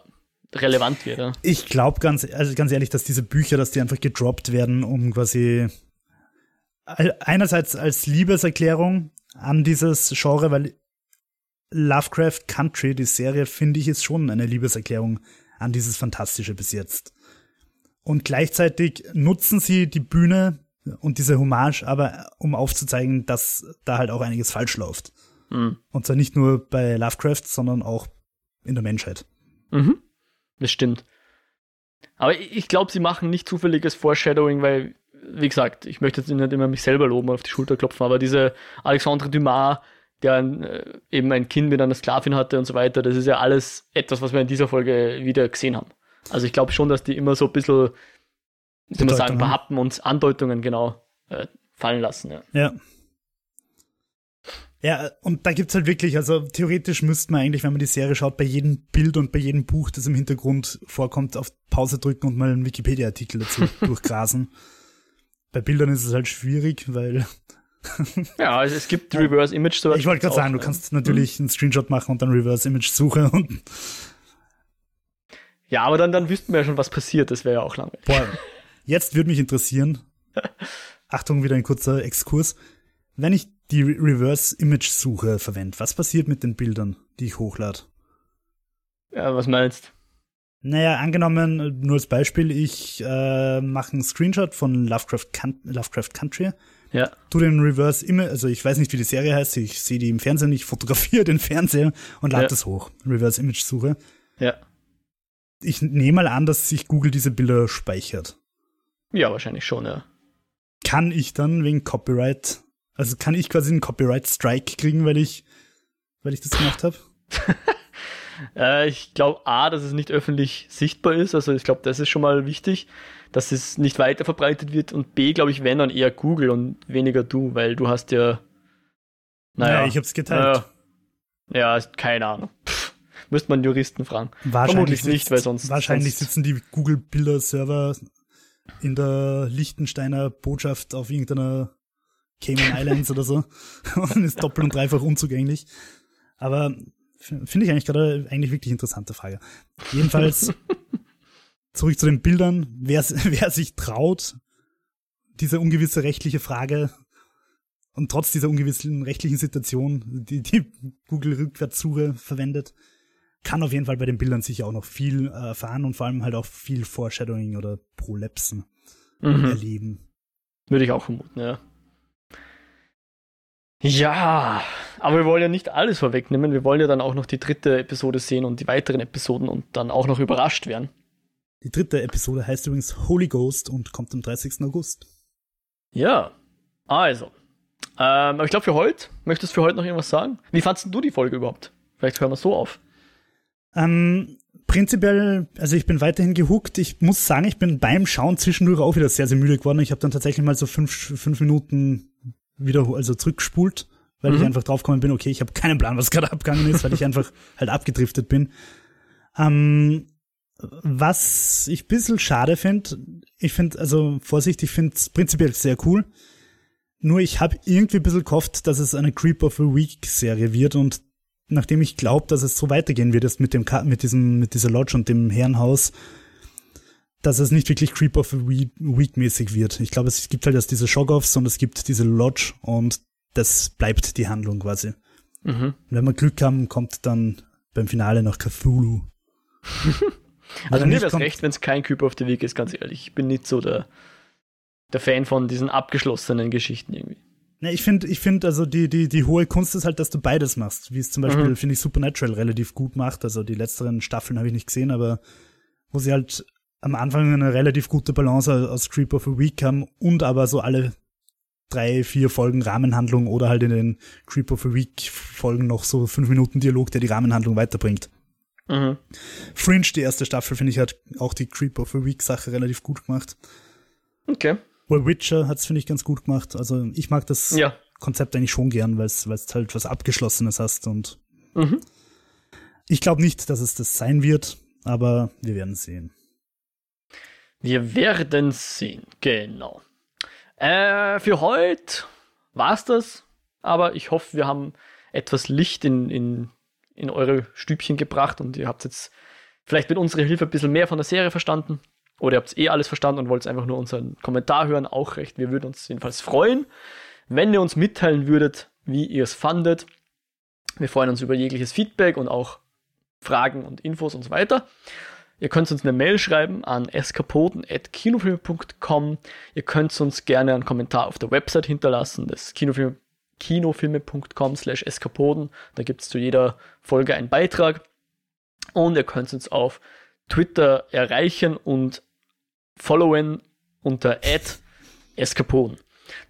relevant wird. Ja? Ich glaube ganz, also ganz ehrlich, dass diese Bücher, dass die einfach gedroppt werden, um quasi einerseits als Liebeserklärung an dieses Genre, weil Lovecraft Country, die Serie, finde ich, ist schon eine Liebeserklärung an dieses Fantastische bis jetzt. Und gleichzeitig nutzen sie die Bühne und diese Hommage aber, um aufzuzeigen, dass da halt auch einiges falsch läuft. Mhm. Und zwar nicht nur bei Lovecraft, sondern auch in der Menschheit. Mhm. Das stimmt. Aber ich glaube, sie machen nicht zufälliges Foreshadowing, weil, wie gesagt, ich möchte jetzt nicht immer mich selber loben auf die Schulter klopfen, aber diese Alexandre Dumas, der ein, äh, eben ein Kind mit einer Sklavin hatte und so weiter, das ist ja alles etwas, was wir in dieser Folge wieder gesehen haben. Also ich glaube schon, dass die immer so ein bisschen, wie soll man sagen, behaupten und Andeutungen genau äh, fallen lassen. Ja. ja. Ja, und da gibt's halt wirklich, also theoretisch müsste man eigentlich, wenn man die Serie schaut, bei jedem Bild und bei jedem Buch, das im Hintergrund vorkommt, auf Pause drücken und mal einen Wikipedia-Artikel dazu durchgrasen. Bei Bildern ist es halt schwierig, weil ja, also es gibt Reverse Image Search. Ich wollte gerade sagen, du kannst natürlich einen Screenshot machen und dann Reverse Image Suche und ja, aber dann, dann wüssten wir ja schon, was passiert. Das wäre ja auch langweilig. Boah, jetzt würde mich interessieren, Achtung, wieder ein kurzer Exkurs. Wenn ich die Reverse Image Suche verwende, was passiert mit den Bildern, die ich hochlade? Ja, was meinst? Naja, angenommen, nur als Beispiel, ich äh, mache einen Screenshot von Lovecraft, Lovecraft Country. Ja. Tu den Reverse Image, also ich weiß nicht, wie die Serie heißt, ich sehe die im Fernsehen, ich fotografiere den Fernseher und lade ja. das hoch. Reverse Image Suche. Ja. Ich nehme mal an, dass sich Google diese Bilder speichert. Ja, wahrscheinlich schon, ja. Kann ich dann wegen Copyright, also kann ich quasi einen Copyright Strike kriegen, weil ich, weil ich das gemacht habe? Äh, ich glaube A, dass es nicht öffentlich sichtbar ist. Also ich glaube, das ist schon mal wichtig, dass es nicht weiter verbreitet wird. Und B, glaube ich, wenn dann eher Google und weniger du, weil du hast ja. Naja, ja, ich habe es geteilt. Äh, ja, keine Ahnung. Pff, müsste man Juristen fragen. Wahrscheinlich Vermutlich nicht, weil sonst. Wahrscheinlich sonst sitzen die Google-Bilder-Server in der Liechtensteiner Botschaft auf irgendeiner Cayman Islands oder so und ist doppelt und dreifach unzugänglich. Aber Finde ich eigentlich gerade eigentlich wirklich interessante Frage. Jedenfalls zurück zu den Bildern. Wer, wer sich traut, diese ungewisse rechtliche Frage und trotz dieser ungewissen rechtlichen Situation, die, die Google Rückwärtssuche verwendet, kann auf jeden Fall bei den Bildern sicher auch noch viel erfahren und vor allem halt auch viel Foreshadowing oder Prolepsen mhm. erleben. Würde ich auch vermuten, ja. Ja, aber wir wollen ja nicht alles vorwegnehmen. Wir wollen ja dann auch noch die dritte Episode sehen und die weiteren Episoden und dann auch noch überrascht werden. Die dritte Episode heißt übrigens Holy Ghost und kommt am 30. August. Ja, also. Ähm, aber ich glaube für heute, möchtest du für heute noch irgendwas sagen? Wie fandest du die Folge überhaupt? Vielleicht hören wir so auf. Ähm, prinzipiell, also ich bin weiterhin gehuckt. Ich muss sagen, ich bin beim Schauen zwischendurch auch wieder sehr, sehr müde geworden. Ich habe dann tatsächlich mal so fünf, fünf Minuten wieder, also zurückgespult, weil mhm. ich einfach draufgekommen bin, okay, ich habe keinen Plan, was gerade abgegangen ist, weil ich einfach halt abgedriftet bin. Ähm, was ich bisschen schade finde, ich finde, also Vorsicht, ich finde es prinzipiell sehr cool. Nur ich habe irgendwie ein bisschen gehofft, dass es eine Creep of a Week Serie wird und nachdem ich glaube, dass es so weitergehen wird jetzt mit dem mit diesem mit dieser Lodge und dem Herrenhaus, dass es nicht wirklich Creep of a Week mäßig wird. Ich glaube, es gibt halt erst diese Shock-Offs und es gibt diese Lodge und das bleibt die Handlung quasi. Mhm. Wenn wir Glück haben, kommt dann beim Finale noch Cthulhu. also mir wäre es recht, wenn es kein Creep of the Week ist, ganz ehrlich. Ich bin nicht so der, der Fan von diesen abgeschlossenen Geschichten irgendwie. Ne, ich finde, ich finde, also die, die, die hohe Kunst ist halt, dass du beides machst. Wie es zum Beispiel, mhm. finde ich, Supernatural relativ gut macht. Also die letzteren Staffeln habe ich nicht gesehen, aber wo sie halt am Anfang eine relativ gute Balance aus Creep of a Week haben und aber so alle drei, vier Folgen Rahmenhandlung oder halt in den Creep of a Week Folgen noch so fünf Minuten Dialog, der die Rahmenhandlung weiterbringt. Mhm. Fringe, die erste Staffel, finde ich, hat auch die Creep of a Week Sache relativ gut gemacht. Okay. Well, Witcher hat es, finde ich, ganz gut gemacht. Also ich mag das ja. Konzept eigentlich schon gern, weil es halt was Abgeschlossenes hast und mhm. ich glaube nicht, dass es das sein wird, aber wir werden sehen. Wir werden sehen, genau. Äh, für heute war's das, aber ich hoffe, wir haben etwas Licht in, in, in eure Stübchen gebracht und ihr habt jetzt vielleicht mit unserer Hilfe ein bisschen mehr von der Serie verstanden. Oder ihr habt eh alles verstanden und wollt einfach nur unseren Kommentar hören, auch recht. Wir würden uns jedenfalls freuen, wenn ihr uns mitteilen würdet, wie ihr es fandet. Wir freuen uns über jegliches Feedback und auch Fragen und Infos und so weiter. Ihr könnt uns eine Mail schreiben an eskapoden.kinofilme.com. Ihr könnt uns gerne einen Kommentar auf der Website hinterlassen, das Kinofilme, kinofilme.com slash eskapoden. Da gibt es zu jeder Folge einen Beitrag. Und ihr könnt uns auf Twitter erreichen und followen unter eskapoden.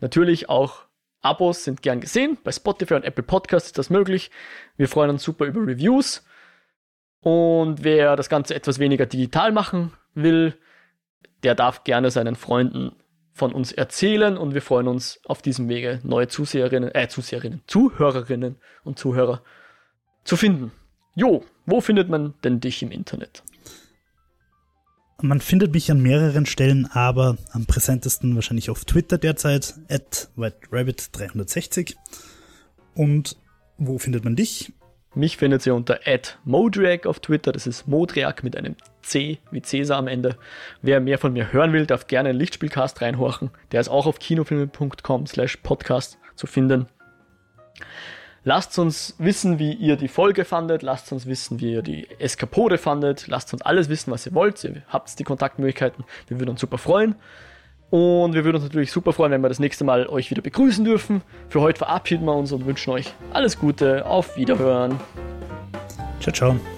Natürlich auch Abos sind gern gesehen. Bei Spotify und Apple Podcasts ist das möglich. Wir freuen uns super über Reviews. Und wer das Ganze etwas weniger digital machen will, der darf gerne seinen Freunden von uns erzählen und wir freuen uns auf diesem Wege neue Zuseherinnen, äh, Zuseherinnen, Zuhörerinnen und Zuhörer zu finden. Jo, wo findet man denn dich im Internet? Man findet mich an mehreren Stellen, aber am präsentesten wahrscheinlich auf Twitter derzeit, at WhiteRabbit360. Und wo findet man dich? Mich findet ihr unter @modriak auf Twitter, das ist Modriak mit einem C wie Cäsar am Ende. Wer mehr von mir hören will, darf gerne einen Lichtspielcast reinhorchen. Der ist auch auf kinofilme.com slash podcast zu finden. Lasst uns wissen, wie ihr die Folge fandet. Lasst uns wissen, wie ihr die Eskapode fandet. Lasst uns alles wissen, was ihr wollt. Ihr habt die Kontaktmöglichkeiten. Wir würden uns super freuen. Und wir würden uns natürlich super freuen, wenn wir das nächste Mal euch wieder begrüßen dürfen. Für heute verabschieden wir uns und wünschen euch alles Gute. Auf Wiederhören. Ciao, ciao.